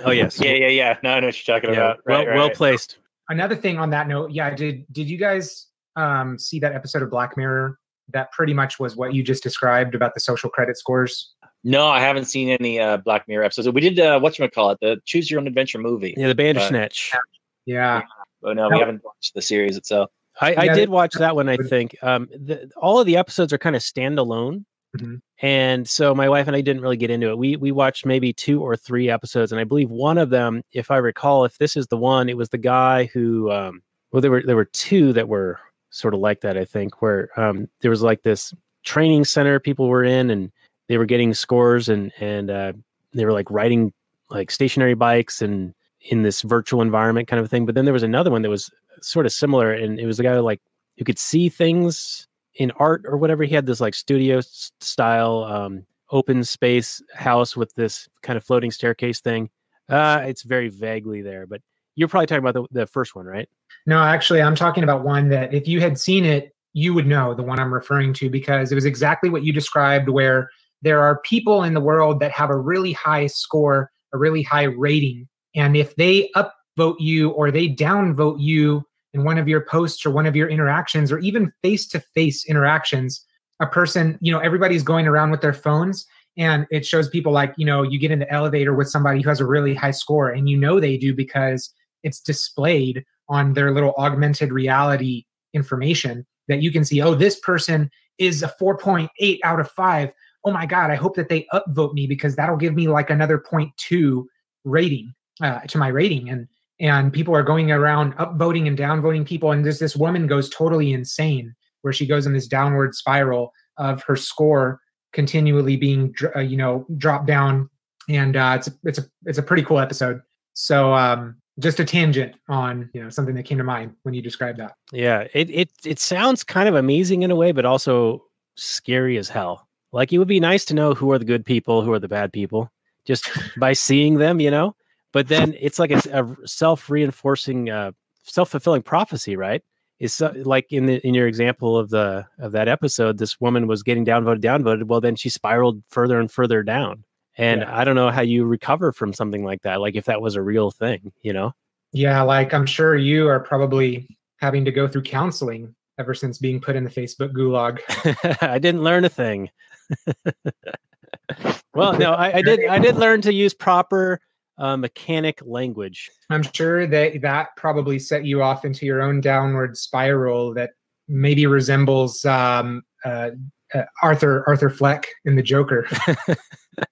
Oh yes, Yeah, yeah, yeah. No, I know what you're talking Yeah, about. Right, well, well placed. Another thing on that note, yeah, did did you guys um, see that episode of Black Mirror? That pretty much was what you just described about the social credit scores. No, I haven't seen any uh, Black Mirror episodes. We did uh, what you call it, the Choose Your Own Adventure movie. Yeah, the Bandersnatch. Yeah, But no, we haven't watched the series itself. I, I did watch that one. I think um, the, all of the episodes are kind of standalone, Mhm. and so my wife and I didn't really get into it. We we watched maybe two or three episodes, and I believe one of them, if I recall, if this is the one, it was the guy who. Um, well, there were there were two that were sort of like that. I think where um, there was like this training center people were in, and they were getting scores, and and uh, they were like riding like stationary bikes and in this virtual environment kind of thing. But then there was another one that was sort of similar, and it was a guy like who could see things in art or whatever. He had this like studio style um, open space house with this kind of floating staircase thing. Uh, it's very vaguely there, but you're probably talking about the, the first one, right? No, actually, I'm talking about one that if you had seen it, you would know the one I'm referring to because it was exactly what you described, where there are people in the world that have a really high score, a really high rating, and if they upvote you or they downvote you in one of your posts or one of your interactions or even face-to-face interactions a person you know everybody's going around with their phones and it shows people like you know you get in the elevator with somebody who has a really high score and you know they do because it's displayed on their little augmented reality information that you can see oh this person is a 4.8 out of 5 oh my god i hope that they upvote me because that'll give me like another 0.2 rating uh, to my rating. And and people are going around upvoting and downvoting people. And this this woman goes totally insane where she goes in this downward spiral of her score continually being uh, you know dropped down. And uh, it's a, it's a it's a pretty cool episode. So um just a tangent on you know something that came to mind when you described that Yeah, it it it sounds kind of amazing in a way, but also scary as hell. Like it would be nice to know who are the good people, who are the bad people, just by seeing them, you know. But then it's like a self-reinforcing, uh, self-fulfilling prophecy, right? It's so, like in the in your example of the of that episode, this woman was getting downvoted, downvoted. Well, then she spiraled further and further down. And Yeah. I don't know how you recover from something like that. Like if that was a real thing, you know. yeah like i'm sure you are probably having to go through counseling ever since being put in the facebook gulag I didn't learn a thing. well, no, I, I did. I did learn to use proper uh, mechanic language. i'm sure that that probably set you off into your own downward spiral that maybe resembles um, uh, uh, arthur arthur fleck in the joker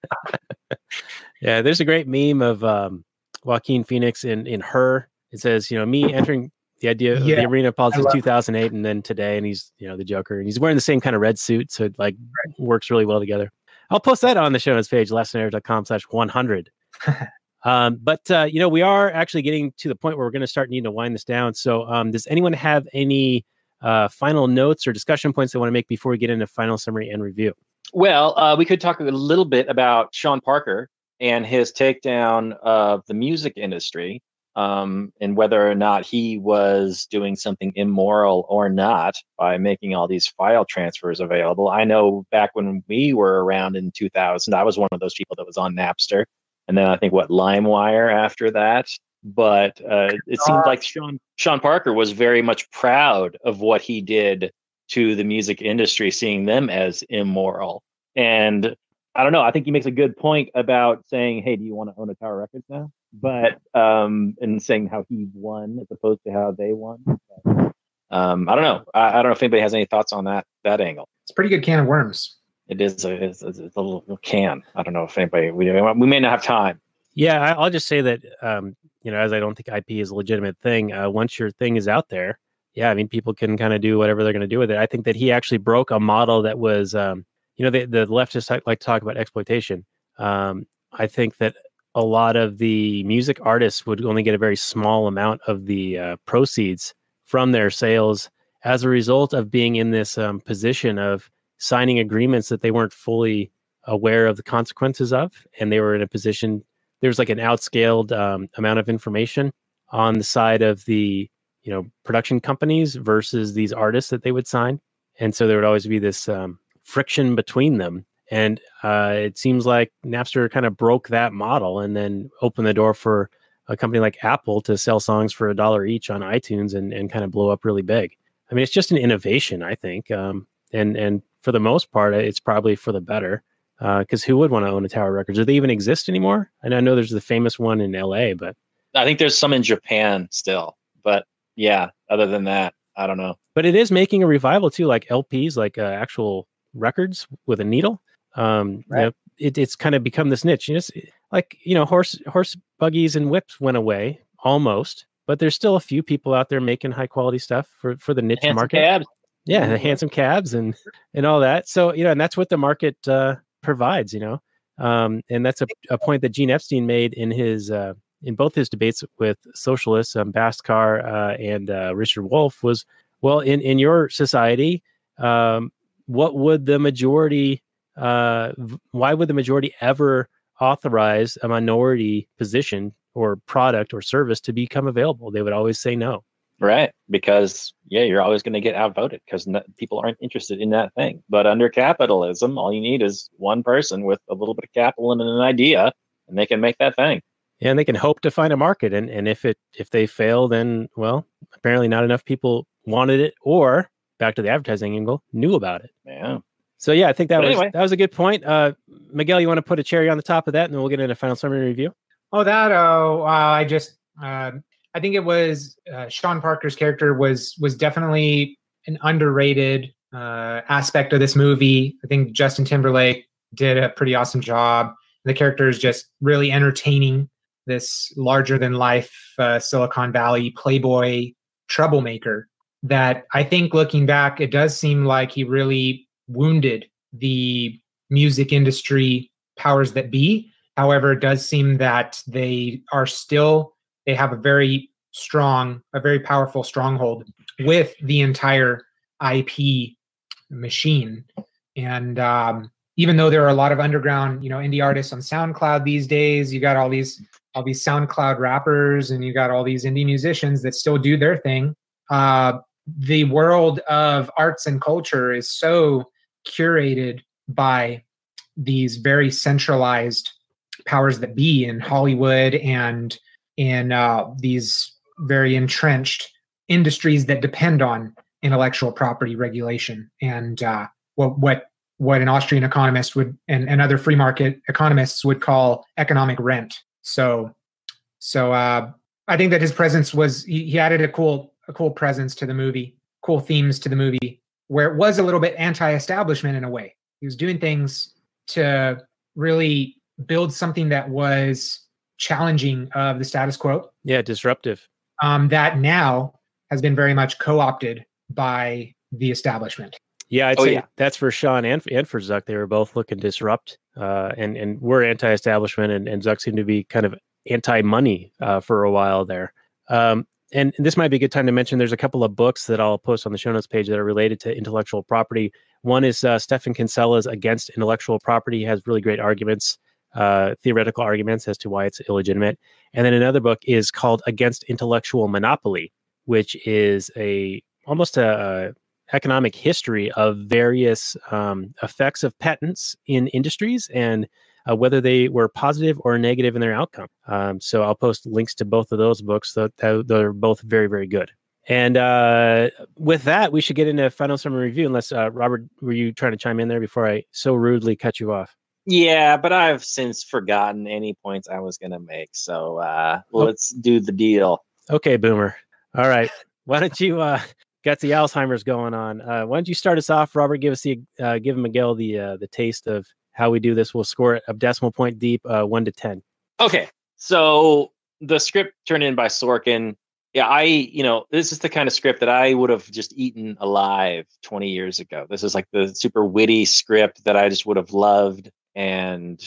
Yeah, there's a great meme of um, Joaquin Phoenix in in her. It says, you know, me entering the idea of the arena of politics love in 2008, and then today, and he's you know the Joker, and he's wearing the same kind of red suit, so it like works really well together. I'll post that on the show notes page, lastnighter.com slash 100. um, but uh, you know, we are actually getting to the point where we're going to start needing to wind this down. So, um, does anyone have any uh, final notes or discussion points they want to make before we get into final summary and review? Well, uh, we could talk a little bit about Sean Parker and his takedown of the music industry, um, and whether or not he was doing something immoral or not by making all these file transfers available. I know back when we were around in 2000, I was one of those people that was on Napster, and then I think what LimeWire after that. But uh, it seemed like Sean Sean Parker was very much proud of what he did to the music industry, seeing them as immoral. And I don't know. I think he makes a good point about saying, "Hey, do you want to own a Tower Records now?" But um, and saying how he won as opposed to how they won. But, um, I don't know. I, I don't know if anybody has any thoughts on that that angle. it's a pretty good can of worms It is a, it's, it's a little can. I don't know if anybody we we may not have time. Yeah, I, I'll just say that um, you know, as I don't think IP is a legitimate thing. Uh, once your thing is out there, yeah, I mean, people can kind of do whatever they're going to do with it. I think that he actually broke a model that was, um, you know, the, the leftists like to talk about exploitation. Um, I think that a lot of the music artists would only get a very small amount of the uh, proceeds from their sales as a result of being in this um, position of signing agreements that they weren't fully aware of the consequences of, and they were in a position. There's like an outscaled um, amount of information on the side of the you know production companies versus these artists that they would sign, and so there would always be this um, friction between them. And uh, it seems like Napster kind of broke that model and then opened the door for a company like Apple to sell songs for a dollar each on iTunes and, and kind of blow up really big. I mean, it's just an innovation, I think. Um, and and for the most part, it's probably for the better. Because uh, who would want to own a Tower Records? Do they even exist anymore? And I know there's the famous one in L.A., but I think there's some in Japan still. But yeah, other than that, I don't know. But it is making a revival too, like LPs, like uh, actual records with a needle. Um, right. you know, it, it's kind of become this niche. You know, like you know, horse horse buggies and whips went away almost, but there's still a few people out there making high quality stuff for for the niche hansom market. Cabs. Yeah, the hansom cabs and and all that. So you know, and that's what the market uh, provides. You know, um, and that's a, a point that Gene Epstein made in his uh, in both his debates with socialists, um, uh, and uh, Richard Wolff. Was well, in in your society, um, what would the majority? Uh, why would the majority ever authorize a minority position or product or service to become available. They would always say no. Right. Because, yeah, you're always going to get outvoted because people aren't interested in that thing. But under capitalism, all you need is one person with a little bit of capital and an idea, and they can make that thing. Yeah, and they can hope to find a market. And, and if it if they fail, then well, apparently not enough people wanted it, or back to the advertising angle, knew about it. Yeah. So yeah, I think that But was anyway. that was a good point. Uh, Miguel, you want to put a cherry on the top of that, and then we'll get into a final summary review. Oh, that oh, uh, I just uh, I think it was uh, Sean Parker's character was was definitely an underrated uh, aspect of this movie. I think Justin Timberlake did a pretty awesome job. The character is just really entertaining. This larger than life uh, Silicon Valley playboy troublemaker that I think looking back, it does seem like he really wounded the music industry powers that be. However, it does seem that they are still, they have a very strong, a very powerful stronghold with the entire IP machine. And um, even though there are a lot of underground, you know, indie artists on SoundCloud these days, you got all these all these SoundCloud rappers and you got all these indie musicians that still do their thing. Uh, the world of arts and culture is so curated by these very centralized powers that be in Hollywood and in uh, these very entrenched industries that depend on intellectual property regulation and uh, what what what an Austrian economist would and, and other free market economists would call economic rent. So so uh, I think that his presence was he, he added a cool a cool presence to the movie, cool themes to the movie, where it was a little bit anti-establishment in a way. He was doing things to really build something that was challenging of the status quo Yeah, disruptive. um, that now has been very much co-opted by the establishment. Yeah, I'd Oh, say yeah. that's for Sean and, and for Zuck. They were both looking disrupt, uh, and and we're anti-establishment, and, and Zuck seemed to be kind of anti-money uh, for a while there. Um, and this might be a good time to mention. There's a couple of books that I'll post on the show notes page that are related to intellectual property. One is uh, Stephan Kinsella's Against Intellectual Property. He has really great arguments, uh, theoretical arguments as to why it's illegitimate. And then another book is called Against Intellectual Monopoly, which is a almost a, a economic history of various um, effects of patents in industries and uh, whether they were positive or negative in their outcome. Um, so I'll post links to both of those books. That they're both very very good. And uh, with that, we should get into final summary review. Unless uh, Robert, were you trying to chime in there before I so rudely cut you off? Yeah, but I've since forgotten any points I was going to make. So uh, Oh. let's do the deal. Okay, Boomer. All right. Why don't you uh, got the Alzheimer's going on? Uh, why don't you start us off, Robert? Give us the uh, give Miguel the uh, the taste of how we do this. We'll score it a decimal point deep, uh, one to ten. Okay. So the script turned in by Sorkin. Yeah, I, you know, this is the kind of script that I would have just eaten alive 20 years ago. This is like the super witty script that I just would have loved and,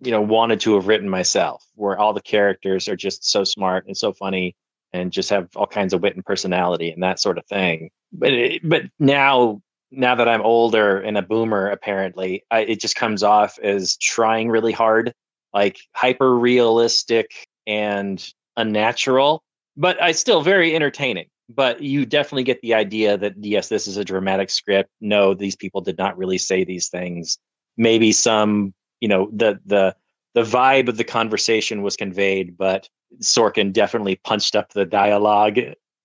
you know, wanted to have written myself, where all the characters are just so smart and so funny and just have all kinds of wit and personality and that sort of thing. But it, but now now that I'm older and a boomer, apparently, I, it just comes off as trying really hard, like hyper realistic and unnatural, but I still very entertaining. But you definitely get the idea that yes, this is a dramatic script. No, these people did not really say these things. Maybe some, you know, the the the vibe of the conversation was conveyed, but Sorkin definitely punched up the dialogue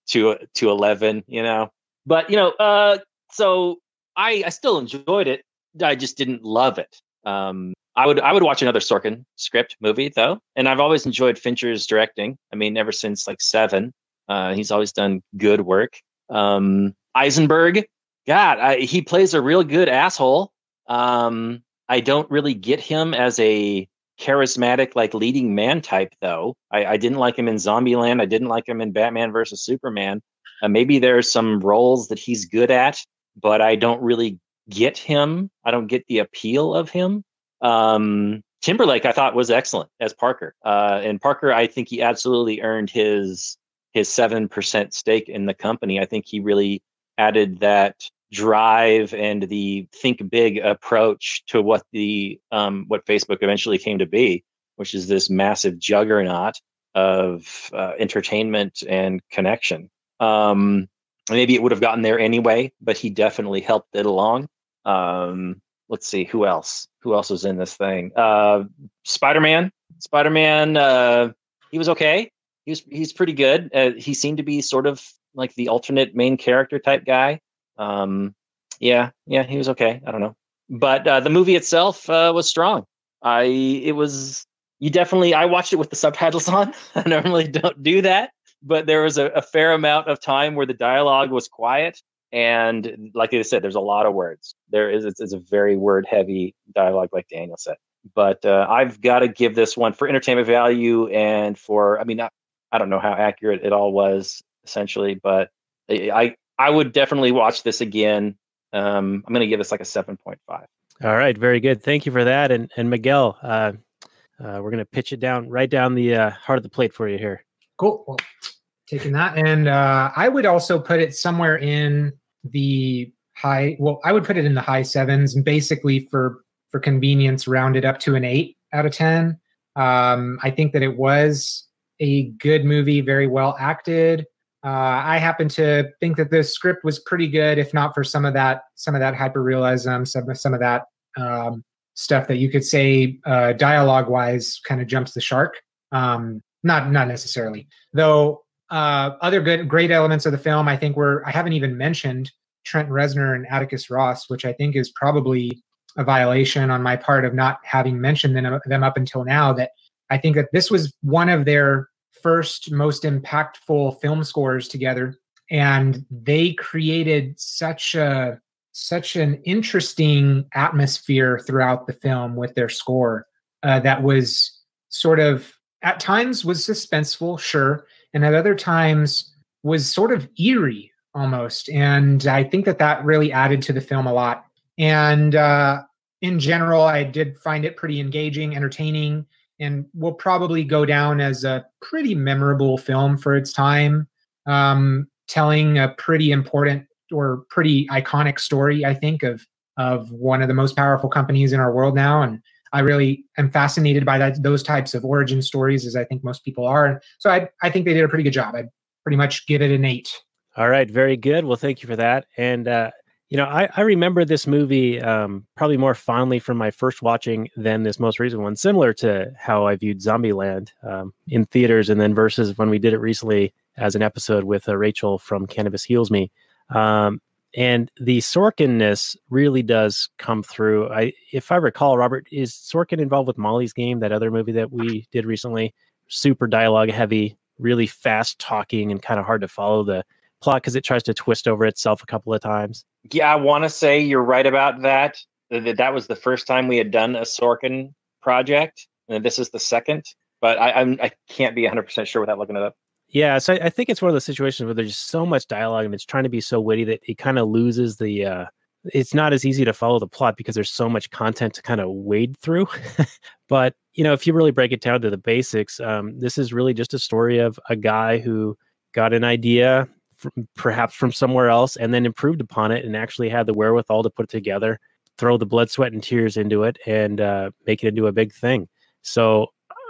to to eleven. You know, but you know, uh, so I I still enjoyed it. I just didn't love it. Um, I would I would watch another Sorkin script movie though, and I've always enjoyed Fincher's directing. I mean, ever since like Seven, uh, he's always done good work. Um, Eisenberg, God, I, he plays a real good asshole. Um, I don't really get him as a charismatic like leading man type though. I, I didn't like him in Zombieland. I didn't like him in Batman versus Superman. Uh, maybe there's some roles that he's good at, but I don't really get him. I don't get the appeal of him. Um, Timberlake, I thought was excellent as Parker. Uh, and Parker, I think he absolutely earned his his seven percent stake in the company. I think he really added that drive and the think big approach to what the um, what Facebook eventually came to be, which is this massive juggernaut of uh, entertainment and connection. Um, maybe it would have gotten there anyway, but he definitely helped it along. Um, let's see who else. Who else was in this thing? Uh, Spider Man. Spider Man. Uh, he was okay. He was he's pretty good. Uh, he seemed to be sort of like the alternate main character type guy. Um, yeah, yeah, he was okay. I don't know, but uh, the movie itself uh, was strong. I it was you definitely. I watched it with the subtitles on. I normally don't do that, but there was a, a fair amount of time where the dialogue was quiet and like I said, there's a lot of words. There is it's, it's a very word heavy dialogue, like Daniel said. But uh, I've got to give this one for entertainment value and for I mean, I, I don't know how accurate it all was essentially, but I I would definitely watch this again. Um, I'm going to give this like a seven point five. All right, very good. Thank you for that. And and Miguel, uh, uh, we're going to pitch it down right down the uh, heart of the plate for you here. Cool. Well, taking that, and uh, I would also put it somewhere in the high. Well, I would put it in the high sevens, and basically for for convenience, rounded up to an eight out of ten. Um, I think that it was a good movie, very well acted. Uh, I happen to think that the script was pretty good, if not for some of that, some of that hyperrealism, some some of that um, stuff that you could say uh, dialogue wise kind of jumps the shark. Um, not not necessarily, though. Uh, other good, great elements of the film, I think, were I haven't even mentioned Trent Reznor and Atticus Ross, which I think is probably a violation on my part of not having mentioned them, them up until now. That I think that this was one of their first most impactful film scores together, and they created such a such an interesting atmosphere throughout the film with their score uh, that was sort of at times was suspenseful, sure, and at other times was sort of eerie almost. And I think that that really added to the film a lot. And uh, in general, I did find it pretty engaging, entertaining, and will probably go down as a pretty memorable film for its time, um, telling a pretty important or pretty iconic story, I think, of of one of the most powerful companies in our world now. And I really am fascinated by that those types of origin stories, as I think most people are. So I I think they did a pretty good job. I'd pretty much give it an eight. All right, very good. Well, thank you for that. And uh, you know, I, I remember this movie um, probably more fondly from my first watching than this most recent one, similar to how I viewed Zombieland um, in theaters, and then versus when we did it recently as an episode with uh, Rachel from Cannabis Heals Me. Um, and the Sorkinness really does come through. I, if I recall, Robert, is Sorkin involved with Molly's Game, that other movie that we did recently? Super dialogue heavy, really fast talking, and kind of hard to follow the plot because it tries to twist over itself a couple of times. Yeah, I want to say you're right about that. That that was the first time we had done a Sorkin project, and this is the second. but I, I'm I can't be 100 percent sure without looking it up. Yeah, so I, I think it's one of those situations where there's so much dialogue and it's trying to be so witty that it kind of loses the. uh It's not as easy to follow the plot because there's so much content to kind of wade through. but you know, if you really break it down to the basics, um, this is really just a story of a guy who got an idea, from, perhaps from somewhere else, and then improved upon it and actually had the wherewithal to put it together, throw the blood, sweat, and tears into it, and uh, make it into a big thing. So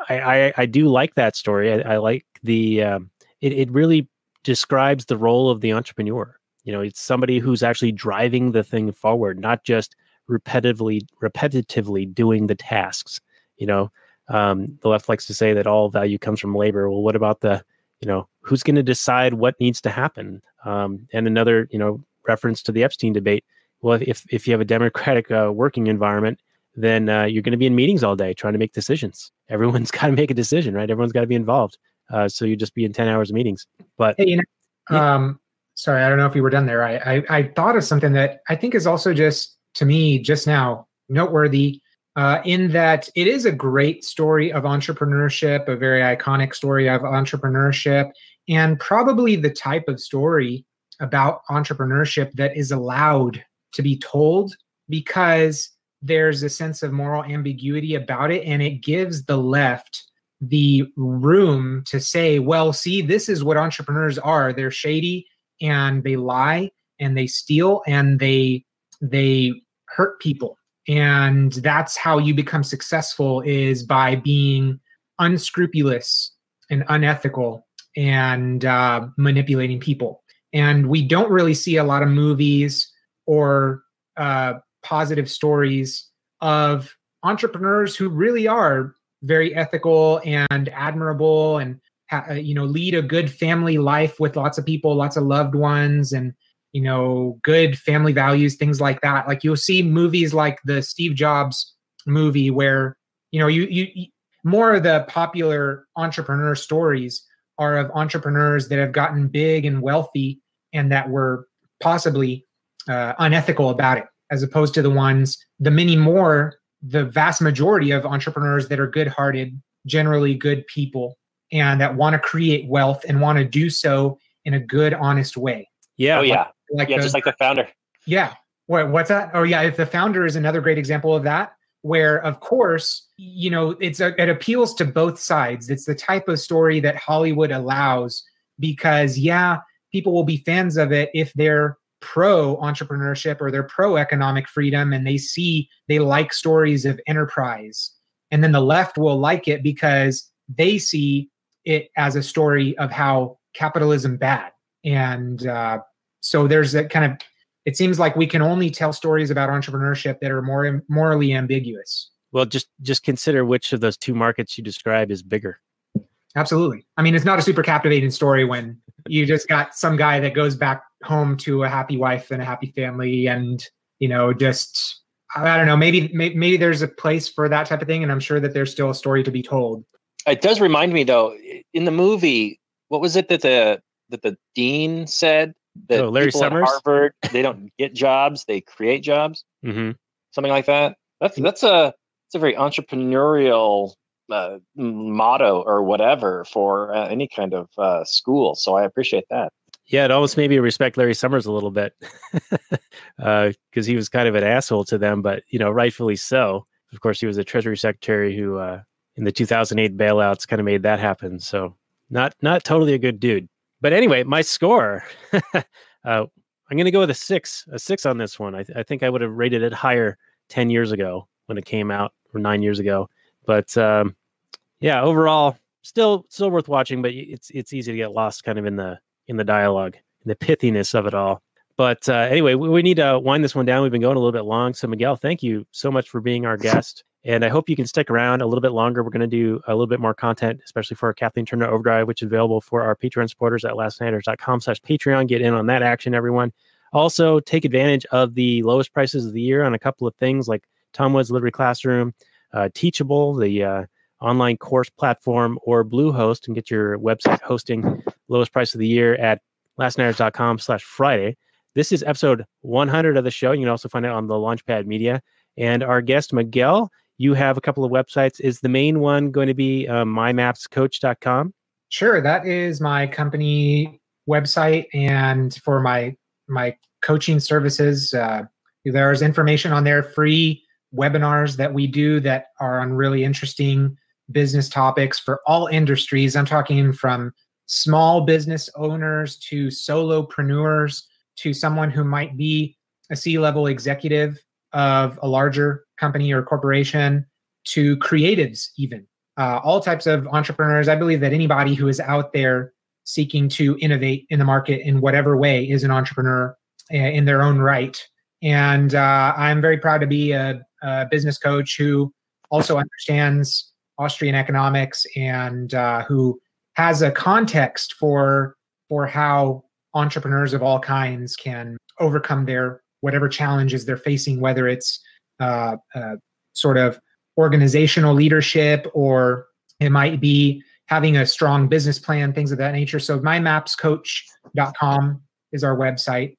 I, I, I do like that story. I, I like the um, it, it really describes the role of the entrepreneur. You know, it's somebody who's actually driving the thing forward, not just repetitively repetitively doing the tasks. You know, um, the left likes to say that all value comes from labor. Well, what about the you know who's going to decide what needs to happen? Um, and another you know reference to the Epstein debate. Well, if if you have a democratic uh, working environment, then uh, you're going to be in meetings all day trying to make decisions. Everyone's got to make a decision, right? Everyone's got to be involved. Uh, so you just be in 10 hours of meetings. But Hey, you know, Yeah. um, sorry, I don't know if you were done there. I, I I thought of something that I think is also just to me just now noteworthy. Uh, in that it is a great story of entrepreneurship, a very iconic story of entrepreneurship, and probably the type of story about entrepreneurship that is allowed to be told because there's a sense of moral ambiguity about it, and it gives the left the room to say, well, see, this is what entrepreneurs are. They're shady and they lie and they steal and they they hurt people. And that's how you become successful is by being unscrupulous and unethical and uh, manipulating people. And we don't really see a lot of movies or uh, positive stories of entrepreneurs who really are very ethical and admirable and uh, you know lead a good family life with lots of people lots of loved ones and you know good family values things like that. Like you'll see movies like the steve jobs movie where you know you you, you more of the popular entrepreneur stories are of entrepreneurs that have gotten big and wealthy and that were possibly uh, unethical about it as opposed to the ones the many more the vast majority of entrepreneurs that are good-hearted generally good people and that want to create wealth and want to do so in a good honest way. Yeah, oh yeah, like yeah, the- just like the founder. yeah. What, what's that? Oh, yeah. If the founder is another great example of that, where of course, you know, it's a, it appeals to both sides. It's the type of story that Hollywood allows because, yeah, people will be fans of it if they're pro entrepreneurship or they're pro economic freedom and they see they like stories of enterprise. And then the left will like it because they see it as a story of how capitalism bad. And uh, so there's that kind of it seems like we can only tell stories about entrepreneurship that are more morally ambiguous. Well, just just consider which of those two markets you describe is bigger. Absolutely. I mean, it's not a super captivating story when you just got some guy that goes back home to a happy wife and a happy family and, you know, just I don't know, maybe maybe, maybe there's a place for that type of thing and I'm sure that there's still a story to be told. It does remind me though, in the movie, what was it that the that the dean said that Oh, Larry Summers? Harvard they don't get jobs, they create jobs, Mm-hmm. something like that. That's that's a it's a very entrepreneurial uh, motto or whatever for uh, any kind of uh, school. So I appreciate that. Yeah, it almost made me respect Larry Summers a little bit because he was kind of an asshole to them, but you know, rightfully so. Of course, he was a Treasury Secretary who, uh, in the 2008 bailouts, kind of made that happen. So, not not totally a good dude. But anyway, my score. uh, I'm going to go with a six, a six on this one. I, th- I think I would have rated it higher 10 years ago when it came out, or nine years ago. But um, yeah, overall, still still worth watching. But it's it's easy to get lost kind of in the in the dialogue, in the pithiness of it all. But uh, anyway, we, we need to wind this one down. We've been going a little bit long. So Miguel, thank you so much for being our guest. And I hope you can stick around a little bit longer. We're going to do a little bit more content, especially for Kathleen Turner Overdrive, which is available for our Patreon supporters at lastnighters.com slash Patreon. Get in on that action, everyone. Also, take advantage of the lowest prices of the year on a couple of things like Tom Woods' Liberty Classroom, uh, Teachable, the uh, online course platform, or Bluehost, and get your website hosting lowest price of the year at lastnighters.com slash Friday. This is episode 100 of the show. You can also find it on the Launchpad Media. And our guest, Miguel, you have a couple of websites. Is the main one going to be uh, mymapscoach.com? Sure, that is my company website, and for my my coaching services, uh, there's information on there, free webinars that we do that are on really interesting business topics for all industries. I'm talking from small business owners to solopreneurs to someone who might be a C-level executive of a larger company or corporation to creatives even uh, all types of entrepreneurs. I believe that anybody who is out there seeking to innovate in the market in whatever way is an entrepreneur uh, in their own right. And uh, I'm very proud to be a, a, business coach who also understands Austrian economics and uh, who has a context for for how entrepreneurs of all kinds can overcome their whatever challenges they're facing, whether it's uh, uh, sort of organizational leadership or it might be having a strong business plan, things of that nature. So mymapscoach.com is our website.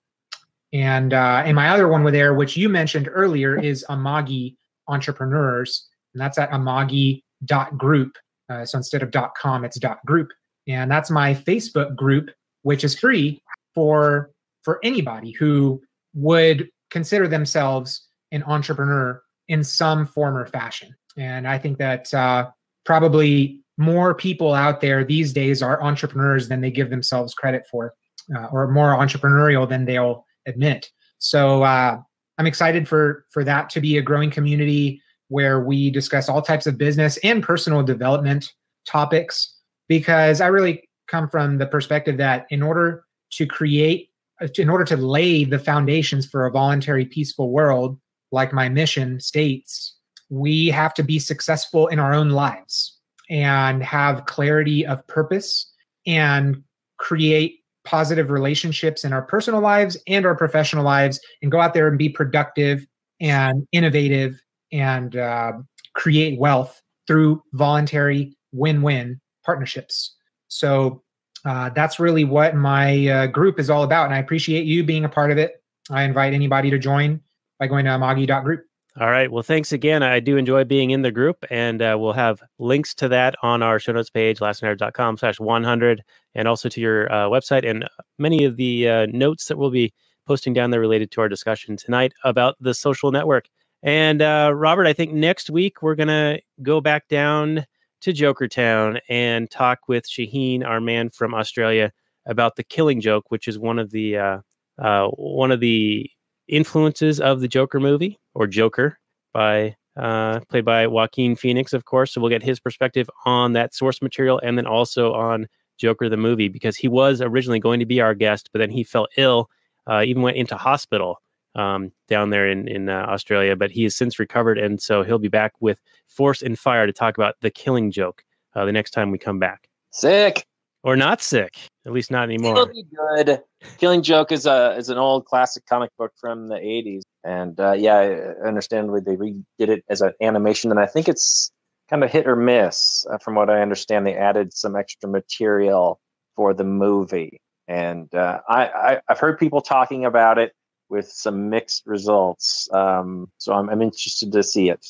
And uh, and my other one with there, which you mentioned earlier, is Amagi Entrepreneurs, and that's at amagi.group. Uh, so instead of .com, it's .group, and that's my Facebook group, which is free for for anybody who would consider themselves an entrepreneur in some form or fashion. And I think that uh, probably more people out there these days are entrepreneurs than they give themselves credit for, uh, or more entrepreneurial than they'll admit. So uh, I'm excited for for that to be a growing community where we discuss all types of business and personal development topics. Because I really come from the perspective that in order to create, in order to lay the foundations for a voluntary, peaceful world, like my mission states, we have to be successful in our own lives and have clarity of purpose and create positive relationships in our personal lives and our professional lives and go out there and be productive and innovative and uh, create wealth through voluntary win-win partnerships. So uh, that's really what my uh, group is all about and i appreciate you being a part of it i invite anybody to join by going to amagi.group. All right. Well, thanks again. I do enjoy being in the group, and uh, we'll have links to that on our show notes page, lastnighter.com slash 100, and also to your uh, website and many of the uh, notes that we'll be posting down there related to our discussion tonight about the social network. And Robert, I think next week we're going to go back down to Jokertown and talk with Shaheen, our man from Australia, about the Killing Joke, which is one of the uh, uh, one of the influences of the Joker movie or Joker by uh, played by Joaquin Phoenix, of course. So we'll get his perspective on that source material and then also on Joker the movie because he was originally going to be our guest, but then he fell ill, uh, even went into hospital um, down there in in uh, Australia. But he has since recovered, and so he'll be back with Force and Fire to talk about the Killing Joke uh, the next time we come back. Sick or not sick. At least not anymore. It'll be good. Killing Joke is a is an old classic comic book from the '80s, and uh, yeah, understandably they redid it as an animation, and I think it's kind of hit or miss. Uh, from what I understand, they added some extra material for the movie, and uh, I, I have heard people talking about it with some mixed results. Um, so I'm I'm interested to see it.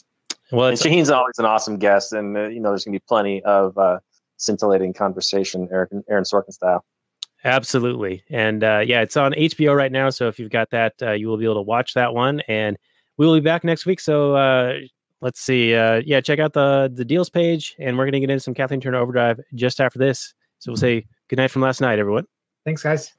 Well, and Shaheen's always an awesome guest, and uh, you know there's gonna be plenty of uh, scintillating conversation, Aaron, Aaron Sorkin style. Absolutely. And uh, yeah, it's on HBO right now. So if you've got that, uh, you will be able to watch that one. And we will be back next week. So uh, let's see. Uh, yeah, check out the the deals page. And we're going to get into some Kathleen Turner Overdrive just after this. So we'll say good night from last night, everyone. Thanks, guys.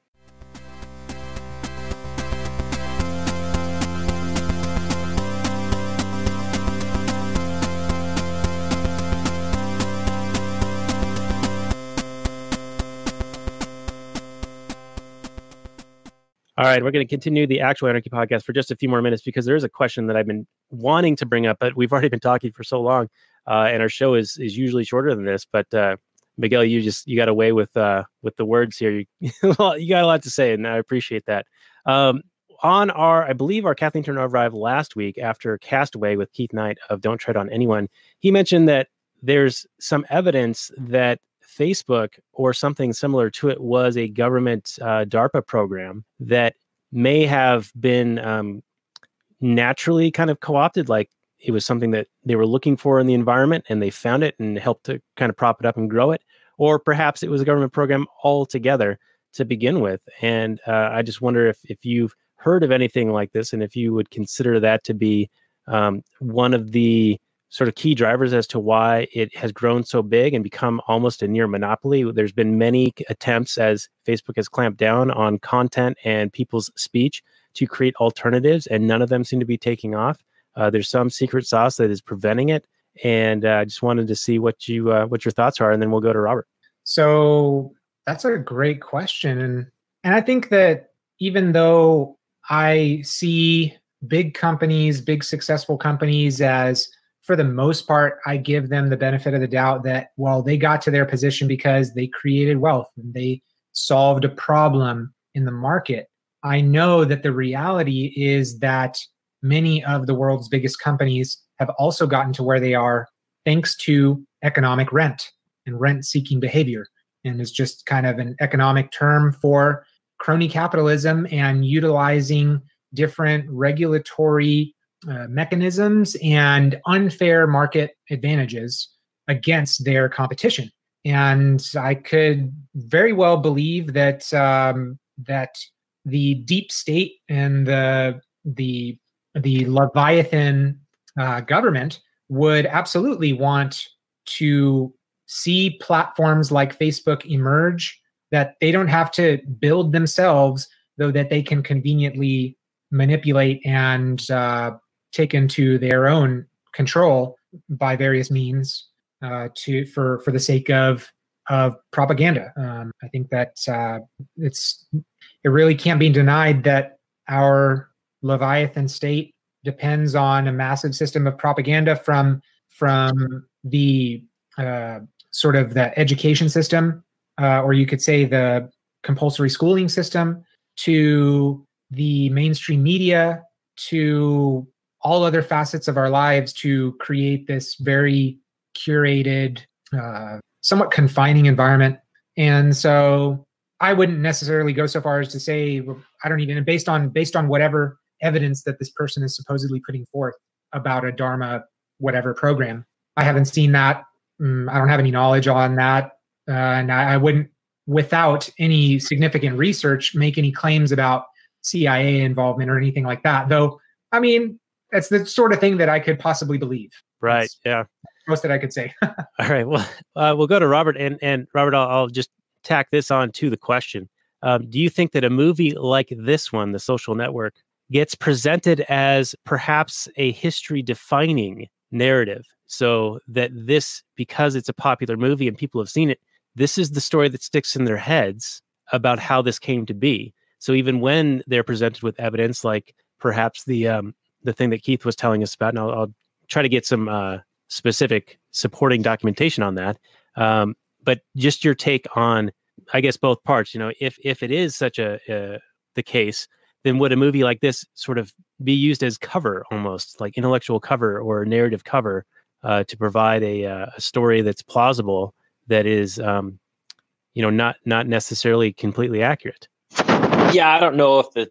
All right, we're going to continue the actual anarchy podcast for just a few more minutes because there is a question that I've been wanting to bring up, but we've already been talking for so long, uh, and our show is is usually shorter than this. But uh, Miguel, you just you got away with uh, with the words here. You you got a lot to say, and I appreciate that. Um, on our, I believe our Kathleen Turner Overdrive last week after Castaway with Keith Knight of Don't Tread on Anyone. He mentioned that there's some evidence that Facebook or something similar to it was a government uh, DARPA program that may have been um, naturally kind of co opted, like it was something that they were looking for in the environment and they found it and helped to kind of prop it up and grow it. Or perhaps it was a government program altogether to begin with. And uh, I just wonder if, if you've heard of anything like this and if you would consider that to be um, one of the sort of key drivers as to why it has grown so big and become almost a near monopoly. There's been many attempts as Facebook has clamped down on content and people's speech to create alternatives, and none of them seem to be taking off. Uh, there's some secret sauce that is preventing it, and uh, I uh, just wanted to see what you uh, what your thoughts are, and then we'll go to Robert. So that's a great question, and and I think that even though I see big companies, big successful companies as for the most part, I give them the benefit of the doubt that, well, they got to their position because they created wealth and they solved a problem in the market. I know that the reality is that many of the world's biggest companies have also gotten to where they are thanks to economic rent and rent seeking behavior. And is just kind of an economic term for crony capitalism and utilizing different regulatory uh, mechanisms and unfair market advantages against their competition. And I could very well believe that um, that the deep state and the the the Leviathan uh, government would absolutely want to see platforms like Facebook emerge that they don't have to build themselves, though that they can conveniently manipulate and uh, take to their own control by various means uh, to for for the sake of of propaganda. Um, I think that uh, it's it really can't be denied that our Leviathan state depends on a massive system of propaganda from from the uh, sort of the education system, uh, or you could say the compulsory schooling system, to the mainstream media, to all other facets of our lives to create this very curated, uh, somewhat confining environment. And so I wouldn't necessarily go so far as to say I don't even based on based on whatever evidence that this person is supposedly putting forth about a DARPA whatever program. I haven't seen that. Um, I don't have any knowledge on that, uh, and I, I wouldn't, without any significant research, make any claims about CIA involvement or anything like that. Though, I mean, that's the sort of thing that I could possibly believe. Right. That's yeah. Most that I could say. All right. Well, uh, we'll go to Robert and and Robert. I'll, I'll just tack this on to the question. Um, do you think that a movie like this one, The Social Network, gets presented as perhaps a history defining narrative? So that this, because it's a popular movie and people have seen it, this is the story that sticks in their heads about how this came to be. So even when they're presented with evidence like perhaps the um, the thing that Keith was telling us about, and I'll, I'll try to get some uh, specific supporting documentation on that. Um, but just your take on, I guess, both parts. You know, if if it is such a uh, the case, then would a movie like this sort of be used as cover, almost like intellectual cover or narrative cover, uh, to provide a, uh, a story that's plausible, that is, um, you know, not not necessarily completely accurate? Yeah, I don't know if the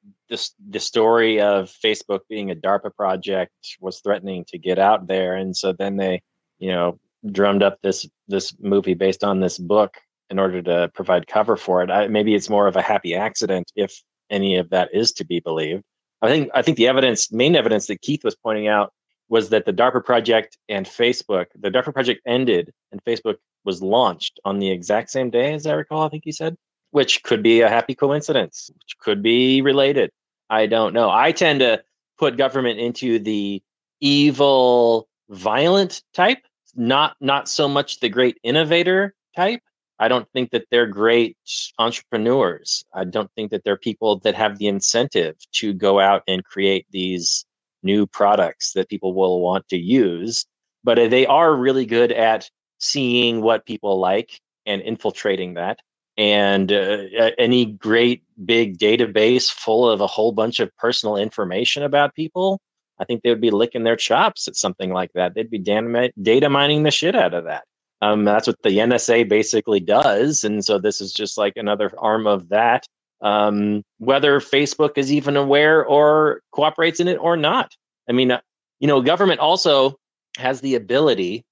the story of Facebook being a DARPA project was threatening to get out there, and so then they, you know, drummed up this this movie based on this book in order to provide cover for it. I, maybe it's more of a happy accident if any of that is to be believed. I think I think the evidence, main evidence that Keith was pointing out, was that the DARPA project and Facebook, the DARPA project ended and Facebook was launched on the exact same day, as I recall. I think he said, which could be a happy coincidence, which could be related. I don't know. I tend to put government into the evil, violent type, not not so much the great innovator type. I don't think that they're great entrepreneurs. I don't think that they're people that have the incentive to go out and create these new products that people will want to use. But uh, they are really good at seeing what people like and infiltrating that and uh, any great big database full of a whole bunch of personal information about people, I think they would be licking their chops at something like that. They'd be data mining the shit out of that. Um, that's what the NSA basically does. And so this is just like another arm of that. Um, whether Facebook is even aware or cooperates in it or not. I mean, uh, you know, government also has the ability,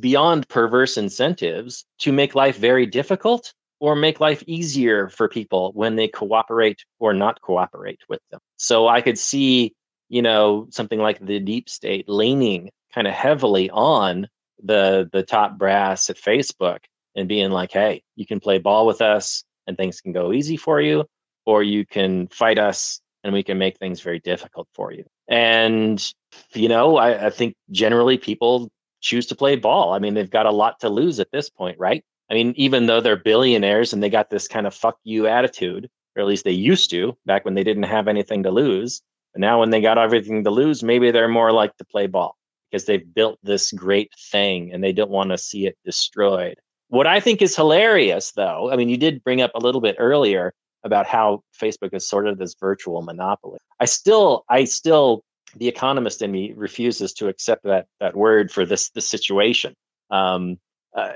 beyond perverse incentives, to make life very difficult or make life easier for people when they cooperate or not cooperate with them. So I could see, you know, something like the deep state leaning kind of heavily on the the top brass at Facebook and being like, "Hey, you can play ball with us and things can go easy for you, or you can fight us and we can make things very difficult for you." And you know, I, I think generally people choose to play ball. I mean, they've got a lot to lose at this point, right? I mean, even though they're billionaires and they got this kind of fuck you attitude, or at least they used to back when they didn't have anything to lose. But now when they got everything to lose, maybe they're more like to play ball because they've built this great thing and they don't want to see it destroyed. What I think is hilarious, though, I mean, you did bring up a little bit earlier about how Facebook is sort of this virtual monopoly. I still, I still, the economist in me refuses to accept that that word for this this situation. Um, uh,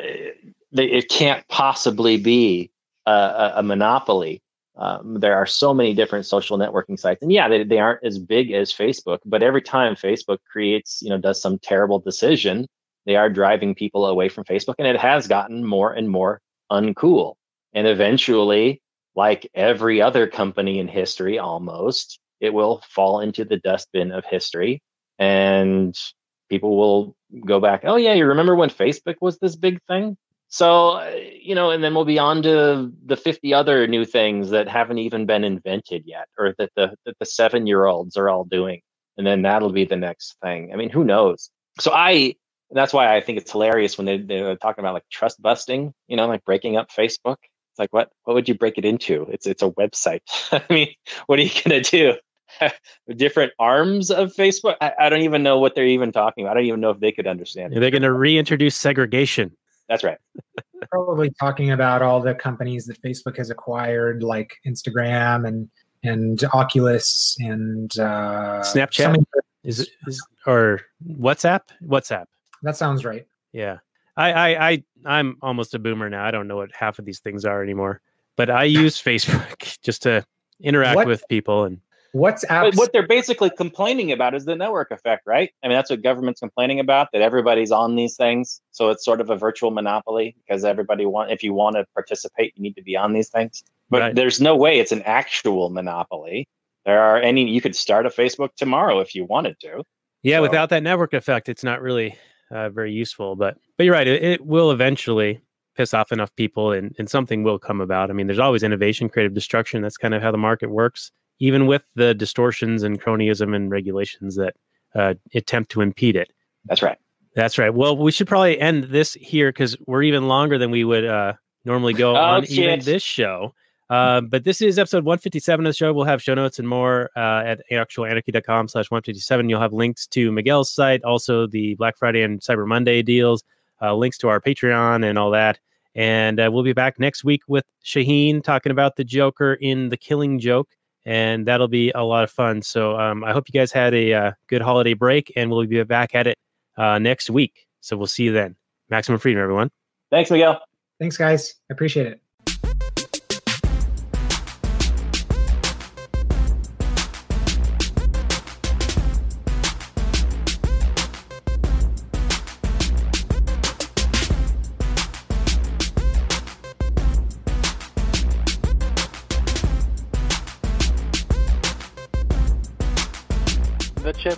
it can't possibly be a, a, monopoly. Um, there are so many different social networking sites, and yeah, they, they aren't as big as Facebook. But every time Facebook creates, you know, does some terrible decision, they are driving people away from Facebook, and it has gotten more and more uncool. And eventually, like every other company in history, almost, it will fall into the dustbin of history, and people will go back. Oh yeah, you remember when Facebook was this big thing? So, you know, and then we'll be on to the 50 other new things that haven't even been invented yet, or that the that the seven year olds are all doing. And then that'll be the next thing. I mean, who knows? So I that's why I think it's hilarious when they, they're talking about like trust busting, you know, like breaking up Facebook. It's like what what would you break it into? It's it's a website. I mean, what are you gonna do? Different arms of Facebook? I, I don't even know what they're even talking about. I don't even know if they could understand. it. They're going to reintroduce segregation. That's right. Probably talking about all the companies that Facebook has acquired, like Instagram and and Oculus and uh, Snapchat? so many- Is it is or WhatsApp? WhatsApp. that sounds right. Yeah. I, I, I, I'm almost a boomer now. I don't know what half of these things are anymore, but I use Facebook just to interact What- with people. And WhatsApp. But what they're basically complaining about is the network effect, right? I mean, that's what government's complaining about that everybody's on these things. So it's sort of a virtual monopoly because everybody want if you want to participate, you need to be on these things. But Right. there's no way it's an actual monopoly. There are any you could start a Facebook tomorrow if you wanted to. yeah, So- without that network effect, it's not really uh, very useful. But, but you're right. It, it will eventually piss off enough people and, and something will come about. I mean, there's always innovation, creative destruction. That's kind of how the market works, even with the distortions and cronyism and regulations that uh, attempt to impede it. That's right. That's right. Well, we should probably end this here because we're even longer than we would uh, normally go Oh, on even this show. Uh, but this is episode 157 of the show. We'll have show notes and more uh, at actualanarchy.com slash 157. You'll have links to Miguel's site, also the Black Friday and Cyber Monday deals, uh, links to our Patreon and all that. And uh, we'll be back next week with Shaheen talking about the Joker in The Killing Joke. And that'll be a lot of fun. So um, I hope you guys had a uh, good holiday break, and we'll be back at it uh, next week. So we'll see you then. Maximum freedom, everyone. Thanks, Miguel. Thanks, guys. I appreciate it.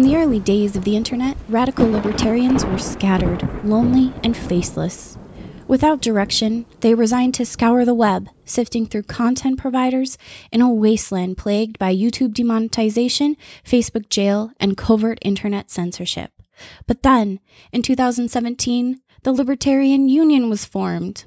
In the early days of the internet, radical libertarians were scattered, lonely, and faceless. Without direction, they resigned to scour the web, sifting through content providers in a wasteland plagued by YouTube demonetization, Facebook jail, and covert internet censorship. But then, in 2017, the Libertarian Union was formed.